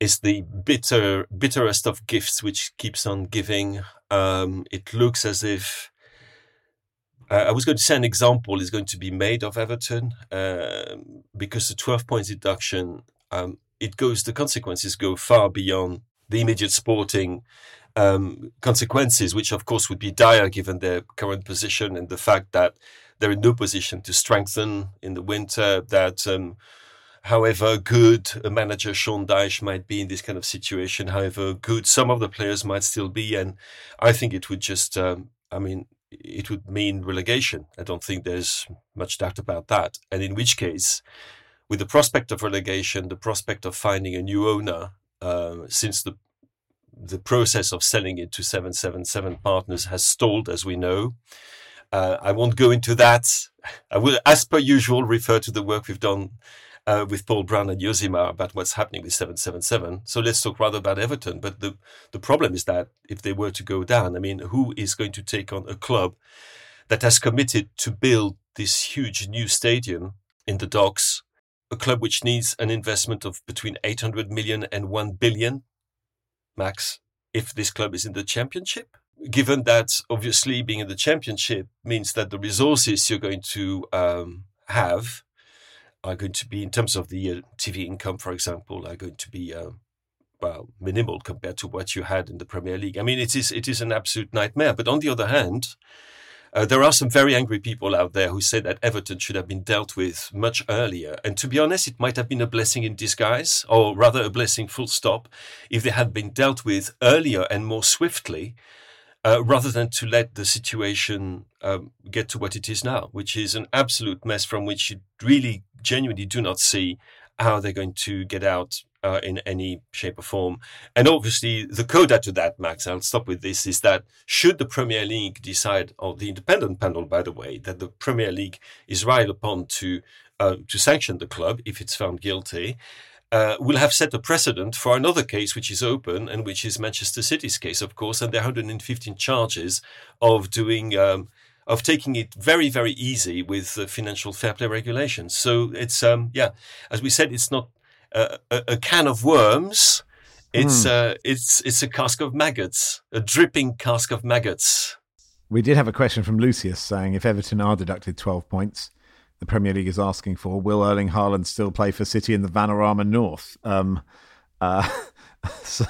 Speaker 6: It's the bitter bitterest of gifts which keeps on giving. Um, it looks as if I was going to say an example is going to be made of Everton uh, because the twelve points deduction um, it goes the consequences go far beyond the immediate sporting um, consequences, which of course would be dire given their current position and the fact that they're in no position to strengthen in the winter. That um, however good a manager Sean Dyche might be in this kind of situation, however good some of the players might still be, and I think it would just, um, I mean, it would mean relegation. I don't think there's much doubt about that. And in which case, with the prospect of relegation, the prospect of finding a new owner, uh, since the the process of selling it to 777 partners has stalled, as we know. Uh, I won't go into that. I will, as per usual, refer to the work we've done uh, with Paul Brown and Josimar about what's happening with 777. So let's talk rather about Everton. But the, the problem is that if they were to go down, I mean, who is going to take on a club that has committed to build this huge new stadium in the docks, a club which needs an investment of between 800 million and 1 billion max if this club is in the championship. Given that obviously being in the championship means that the resources you're going to um, have are going to be, in terms of the uh, TV income, for example, are going to be uh, well minimal compared to what you had in the Premier League. I mean, it is it is an absolute nightmare. But on the other hand, uh, there are some very angry people out there who say that Everton should have been dealt with much earlier. And to be honest, it might have been a blessing in disguise, or rather a blessing full stop, if they had been dealt with earlier and more swiftly. Uh, rather than to let the situation um, get to what it is now, which is an absolute mess from which you really genuinely do not see how they're going to get out uh, in any shape or form. And obviously, the coda to that, Max, I'll stop with this, is that should the Premier League decide, or the independent panel, by the way, that the Premier League is right upon to uh, to sanction the club if it's found guilty, uh, will have set a precedent for another case which is open and which is Manchester City's case, of course, and there are 115 charges of doing. Um, of taking it very, very easy with financial fair play regulations. So it's, um, yeah, as we said, it's not a, a, can of worms. It's mm. uh, it's it's a cask of maggots, a dripping cask of maggots.
Speaker 3: We did have a question from Lucius saying if Everton are deducted twelve points, the Premier League is asking for, will Erling Haaland still play for City in the Vanarama North? Um, uh, So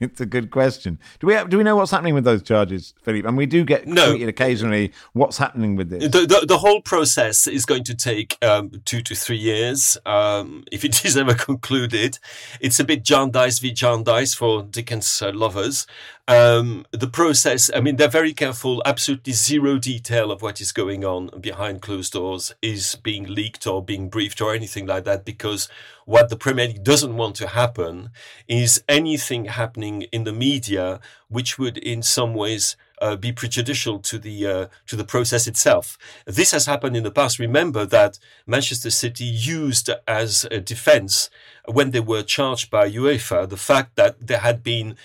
Speaker 3: it's a good question. Do we have, do we know what's happening with those charges, Philippe? And we do get no. tweeted occasionally. What's happening with this?
Speaker 6: The, the, the whole process is going to take um, two to three years. Um, if it is ever concluded, it's a bit Jarndyce v Jarndyce for Dickens uh, lovers. Um, the process, I mean, they're very careful. Absolutely zero detail of what is going on behind closed doors is being leaked or being briefed or anything like that because what the Premier League doesn't want to happen is anything happening in the media which would in some ways uh, be prejudicial to the uh, to the process itself. This has happened in the past. Remember that Manchester City used as a defence when they were charged by UEFA the fact that there had been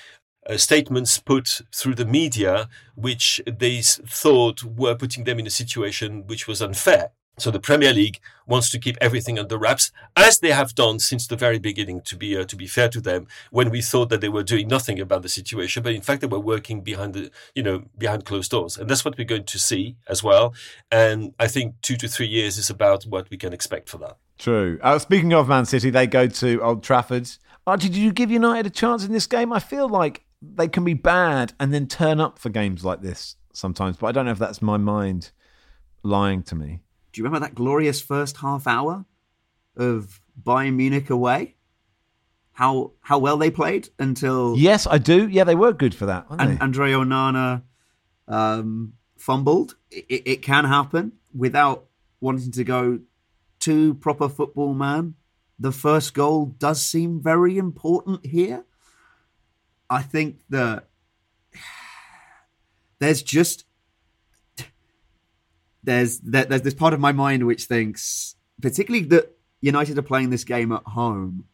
Speaker 6: uh, statements put through the media which they thought were putting them in a situation which was unfair. So the Premier League wants to keep everything under wraps, as they have done since the very beginning. To be uh, to be fair to them, when we thought that they were doing nothing about the situation, but in fact they were working behind the you know behind closed doors, and that's what we're going to see as well. And I think two to three years is about what we can expect for that.
Speaker 3: True. Uh, speaking of Man City, they go to Old Trafford. Oh, did you give United a chance in this game? I feel like they can be bad and then turn up for games like this sometimes. But I don't know if that's my mind lying to me.
Speaker 5: Do you remember that glorious first half hour of Bayern Munich away? How how well they played until
Speaker 3: yes, I do. Yeah, they were good for that.
Speaker 5: And Andre Onana um, fumbled. It, it can happen without wanting to go too proper football man. The first goal does seem very important here. I think that there's just there's there's this part of my mind which thinks, particularly that United are playing this game at home,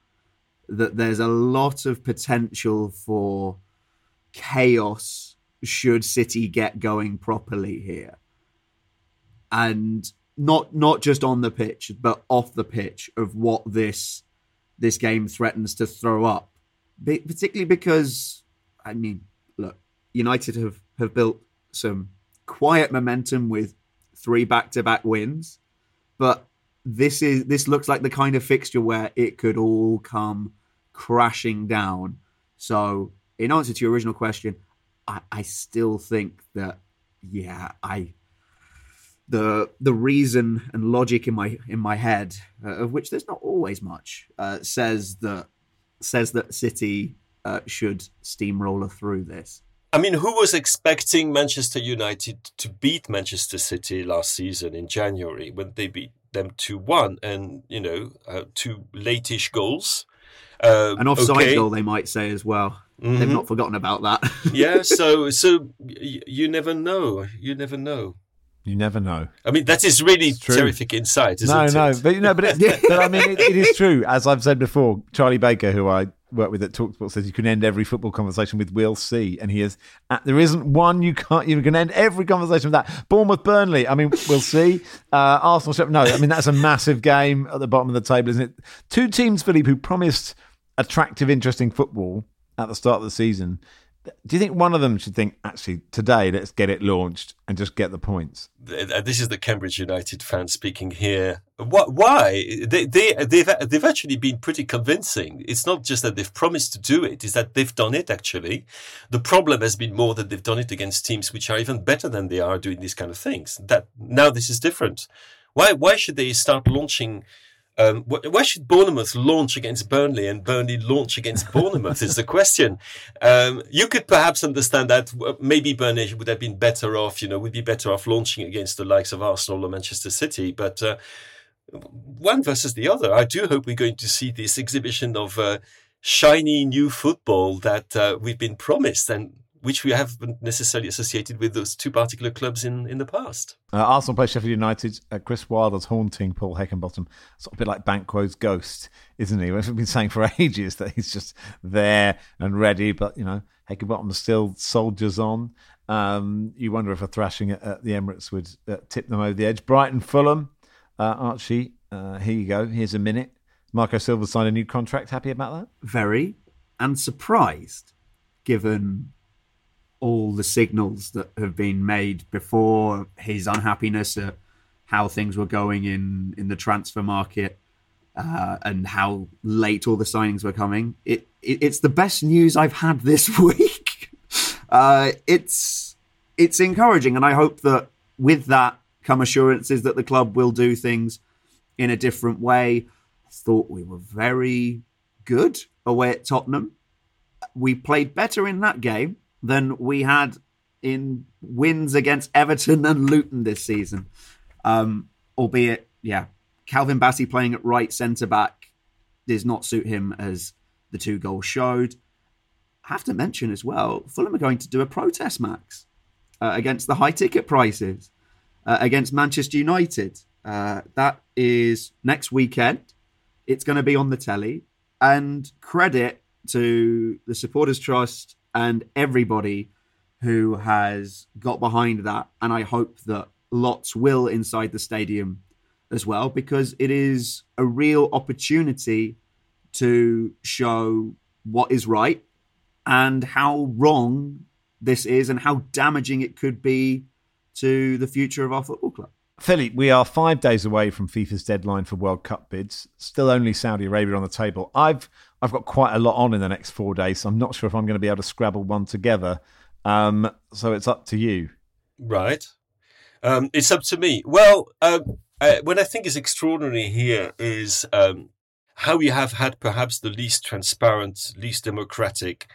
Speaker 5: that there's a lot of potential for chaos should City get going properly here, and not not just on the pitch but off the pitch of what this this game threatens to throw up particularly because I mean, look, United have have built some quiet momentum with three back to back wins, but this is this looks like the kind of fixture where it could all come crashing down. So, in answer to your original question, I, I still think that yeah, I the the reason and logic in my in my head, uh, of which there's not always much, uh, says that says that City uh, should steamroller through this.
Speaker 6: I mean, who was expecting Manchester United to beat Manchester City last season in January when they beat them 2 1 and, you know, uh, two late-ish goals?
Speaker 5: Uh, An offside okay. goal, they might say as well. Mm-hmm. They've not forgotten about that.
Speaker 6: yeah, so so y- you never know. You never know.
Speaker 3: You never know.
Speaker 6: I mean, that is really terrific insight, isn't
Speaker 3: no,
Speaker 6: it?
Speaker 3: No, no, but you know, but, but I mean, it, it is true. As I've said before, Charlie Baker, who I work with at Talksport says you can end every football conversation with "We'll see," and he is. Uh, there isn't one you can't. You can end every conversation with that. Bournemouth, Burnley. I mean, we'll see. Uh, Arsenal. No, I mean that's a massive game at the bottom of the table, isn't it? Two teams, Philippe, who promised attractive, interesting football at the start of the season do you think one of them should think, actually, today, let's get it launched and just get the points?
Speaker 6: This is the Cambridge United fan speaking here. Why? They, they, they've, they've actually been pretty convincing. It's not just that they've promised to do it, it's that they've done it, actually. The problem has been more that they've done it against teams which are even better than they are doing these kind of things. That Now this is different. Why, why should they start launching um, why should Bournemouth launch against Burnley and Burnley launch against Bournemouth is the question. Um, you could perhaps understand that maybe Burnley would have been better off, you know, would be better off launching against the likes of Arsenal or Manchester City, but uh, one versus the other. I do hope we're going to see this exhibition of uh, shiny new football that uh, we've been promised and which we haven't necessarily associated with those two particular clubs in, in the past.
Speaker 3: Uh, Arsenal play Sheffield United. Uh, Chris Wilder's haunting Paul Heckingbottom. Sort of a bit like Banquo's ghost, isn't he? We've been saying for ages that he's just there and ready, but, you know, Heckingbottom still soldiers on. Um, you wonder if a thrashing at, at the Emirates would uh, tip them over the edge. Brighton, Fulham. Uh, Archie, uh, here you go. Here's a minute. Marco Silva signed a new contract. Happy about that?
Speaker 5: Very. And surprised, given all the signals that have been made before his unhappiness at how things were going in in the transfer market uh, and how late all the signings were coming. It, it it's the best news I've had this week. uh, it's it's encouraging, and I hope that with that come assurances that the club will do things in a different way. I thought we were very good away at Tottenham. We played better in that game than we had in wins against Everton and Luton this season. Um, albeit, yeah, Calvin Bassey playing at right centre back does not suit him as the two goals showed. I have to mention as well, Fulham are going to do a protest, Max, uh, against the high ticket prices uh, against Manchester United. Uh, that is next weekend. It's going to be on the telly. And credit to the Supporters Trust and everybody who has got behind that. And I hope that lots will inside the stadium as well, because it is a real opportunity to show what is right and how wrong this is and how damaging it could be to the future of our football club.
Speaker 3: Philippe, we are five days away from FIFA's deadline for World Cup bids. Still only Saudi Arabia on the table. I've I've got quite a lot on in the next four days, so I'm not sure if I'm going to be able to scrabble one together. Um, so it's up to you.
Speaker 6: Right. Um, it's up to me. Well, um, uh, what I think is extraordinary here is um, how we have had perhaps the least transparent, least democratic,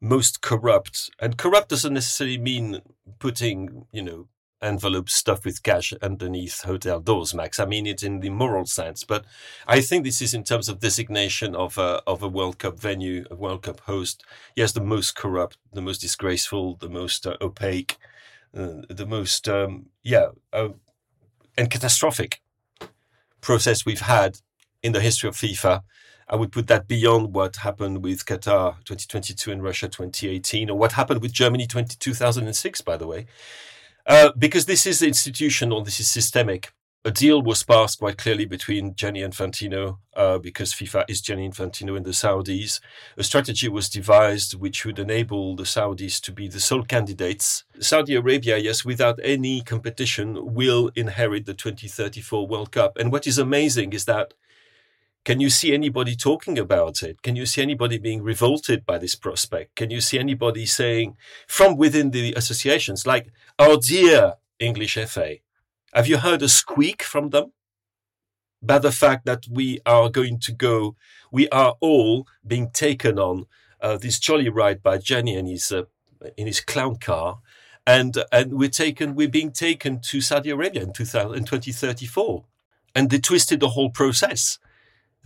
Speaker 6: most corrupt, and corrupt doesn't necessarily mean putting, you know, envelopes stuffed with cash underneath hotel doors, Max. I mean it in the moral sense, but I think this is in terms of designation of a of a World Cup venue, a World Cup host. Yes, the most corrupt, the most disgraceful, the most uh, opaque, uh, the most um, yeah, uh, and catastrophic process we've had in the history of FIFA. I would put that beyond what happened with Qatar 2022 and Russia 2018, or what happened with Germany 20, 2006, by the way. Uh, because this is institutional, this is systemic. A deal was passed quite clearly between Gianni Infantino, uh, because FIFA is Gianni Infantino and the Saudis. A strategy was devised which would enable the Saudis to be the sole candidates. Saudi Arabia, yes, without any competition, will inherit the 2034 World Cup. And what is amazing is that can you see anybody talking about it? Can you see anybody being revolted by this prospect? Can you see anybody saying from within the associations, like our dear English FA, have you heard a squeak from them? By the fact that we are going to go, we are all being taken on uh, this jolly ride by Gianni and his, uh, in his clown car. And, and we're taken, we're being taken to Saudi Arabia in, 2000, in 2034. And they twisted the whole process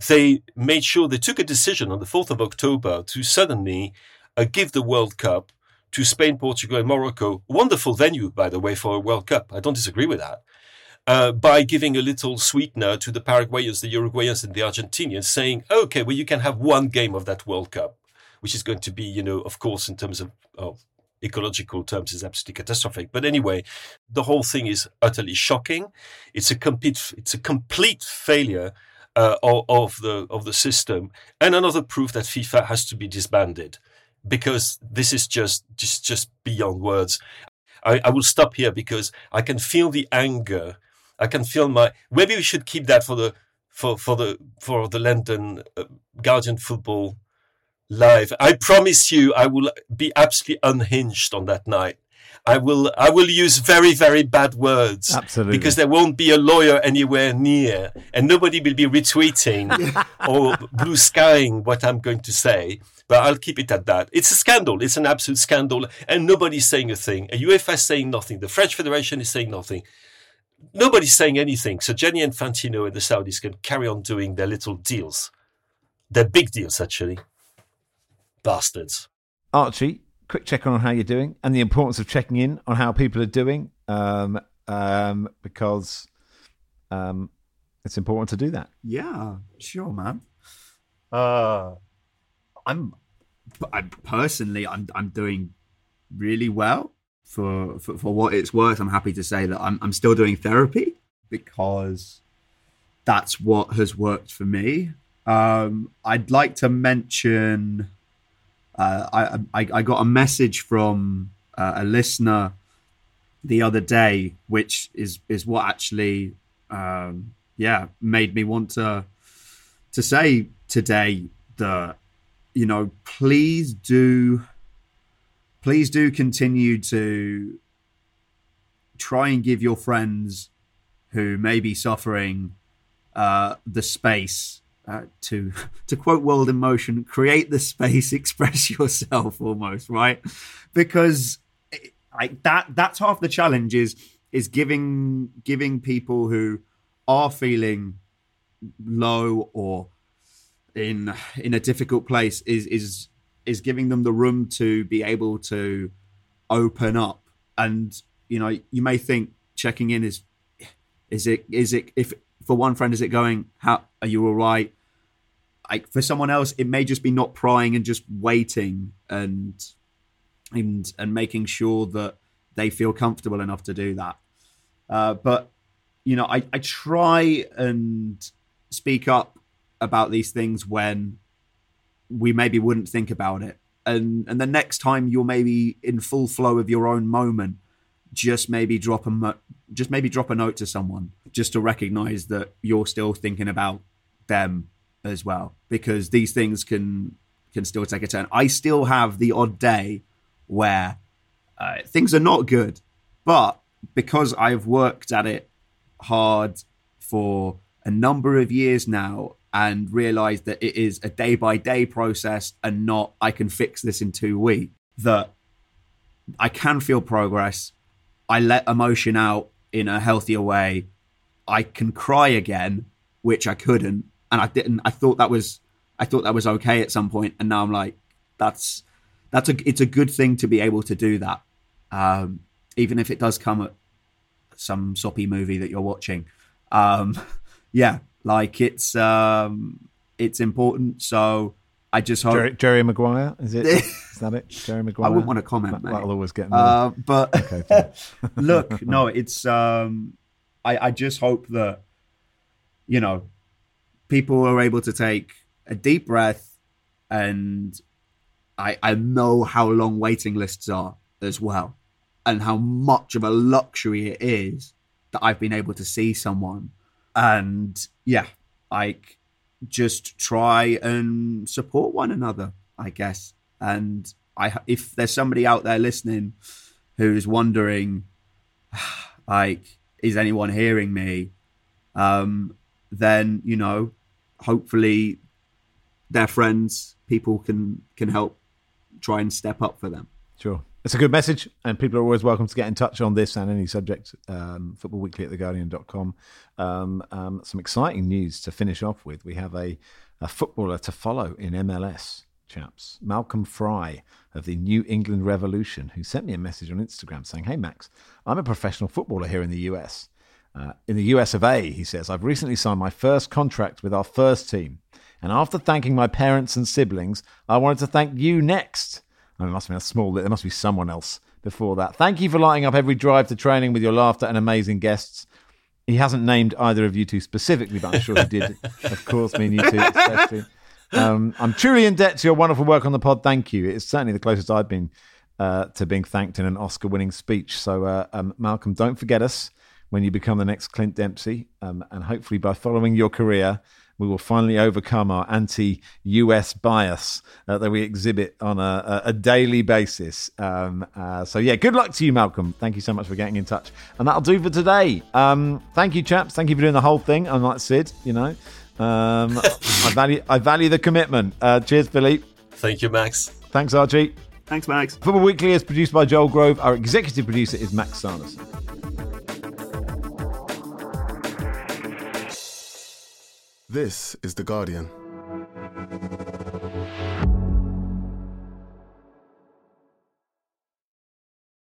Speaker 6: they made sure they took a decision on the 4th of October to suddenly uh, give the World Cup to Spain, Portugal, and Morocco. Wonderful venue, by the way, for a World Cup. I don't disagree with that. Uh, by giving a little sweetener to the Paraguayans, the Uruguayans, and the Argentinians, saying, okay, well, you can have one game of that World Cup. which is going to be, you know, of course, in terms of, of ecological terms is absolutely catastrophic. But anyway, the whole thing is utterly shocking. It's a complete it's a complete failure uh, of, the of the system, and another proof that FIFA has to be disbanded because this is just just just beyond words. I, I will stop here because I can feel the anger. I can feel my. Maybe we should keep that for the for for the for the London uh, Guardian football live. I promise you, I will be absolutely unhinged on that night. I will I will use very very bad words.
Speaker 3: Absolutely.
Speaker 6: Because there won't be a lawyer anywhere near and nobody will be retweeting or blue skying what I'm going to say but I'll keep it at that. It's a scandal. It's an absolute scandal and nobody's saying a thing. A UEFA is saying nothing. The French Federation is saying nothing. Nobody's saying anything. So Gianni Infantino and the Saudis can carry on doing their little deals. They're big deals actually. Bastards.
Speaker 3: Archie quick check on how you're doing and the importance of checking in on how people are doing um, um, because um, it's important to do that.
Speaker 5: Yeah, sure, man. Uh, I'm, I personally, I'm, I'm doing really well for, for, for what it's worth. I'm happy to say that I'm, I'm still doing therapy because that's what has worked for me. Um, I'd like to mention uh, I, I, I got a message from uh, a listener the other day, which is is what actually, um, yeah, made me want to to say today that you know please do please do continue to try and give your friends who may be suffering uh, the space uh, to to quote World in Motion, create the space, express yourself, almost right, because like that that's half the challenge is is giving giving people who are feeling low or in in a difficult place is is is giving them the room to be able to open up. And you know you may think checking in is is it is it if for one friend is it going how are you all right? Like for someone else it may just be not prying and just waiting and and and making sure that they feel comfortable enough to do that. Uh, but you know I, I try and speak up about these things when we maybe wouldn't think about it. And and the next time you're maybe in full flow of your own moment just maybe drop a mo- just maybe drop a note to someone just to recognize that you're still thinking about them as well because these things can can still take a turn. I still have the odd day where uh, things are not good, but because I've worked at it hard for a number of years now and realized that it is a day by day process and not I can fix this in two weeks, that I can feel progress. I let emotion out in a healthier way. I can cry again, which I couldn't and I didn't. I thought that was I thought that was okay at some point, and now I'm like, that's that's a it's a good thing to be able to do that, um, even if it does come at some soppy movie that you're watching. Um, yeah, like it's um, it's important. So I just hope
Speaker 3: Jerry, Jerry Maguire is it? is that it? Jerry Maguire.
Speaker 5: I wouldn't want to comment.
Speaker 3: That, will always get me.
Speaker 5: Uh, but okay, look, no, it's um, I I just hope that you know people are able to take a deep breath and I, I know how long waiting lists are as well and how much of a luxury it is that I've been able to see someone. And yeah like just try and support one another I guess. And I if there's somebody out there listening who's wondering like is anyone hearing me um then you know hopefully their friends, people can can help try and step up for them.
Speaker 3: Sure. It's a good message, and people are always welcome to get in touch on this and any subject. Um, Football Weekly at theguardian.com. Um, um, some exciting news to finish off with. We have a, a footballer to follow in MLS, chaps. Malcolm Fry of the New England Revolution, who sent me a message on Instagram saying, Hey, Max, I'm a professional footballer here in the US. Uh, in the US of A, he says, I've recently signed my first contract with our first team. And after thanking my parents and siblings, I wanted to thank you next. Oh, there must be a small, there must be someone else before that. Thank you for lighting up every drive to training with your laughter and amazing guests. He hasn't named either of you two specifically, but I'm sure he did, of course, mean you two especially. Um, I'm truly in debt to your wonderful work on the pod. Thank you. It's certainly the closest I've been uh, to being thanked in an Oscar winning speech. So, uh, um, Malcolm, don't forget us when you become the next Clint Dempsey. Um, and hopefully, by following your career, we will finally overcome our anti US bias uh, that we exhibit on a, a daily basis. Um, uh, so, yeah, good luck to you, Malcolm. Thank you so much for getting in touch. And that'll do for today. Um, thank you, chaps. Thank you for doing the whole thing, unlike Sid, you know. Um, I value I value the commitment. Uh, cheers, Philippe.
Speaker 6: Thank you, Max.
Speaker 3: Thanks, Archie.
Speaker 5: Thanks, Max.
Speaker 3: Football Weekly is produced by Joel Grove. Our executive producer is Max Sanderson.
Speaker 8: This is The Guardian.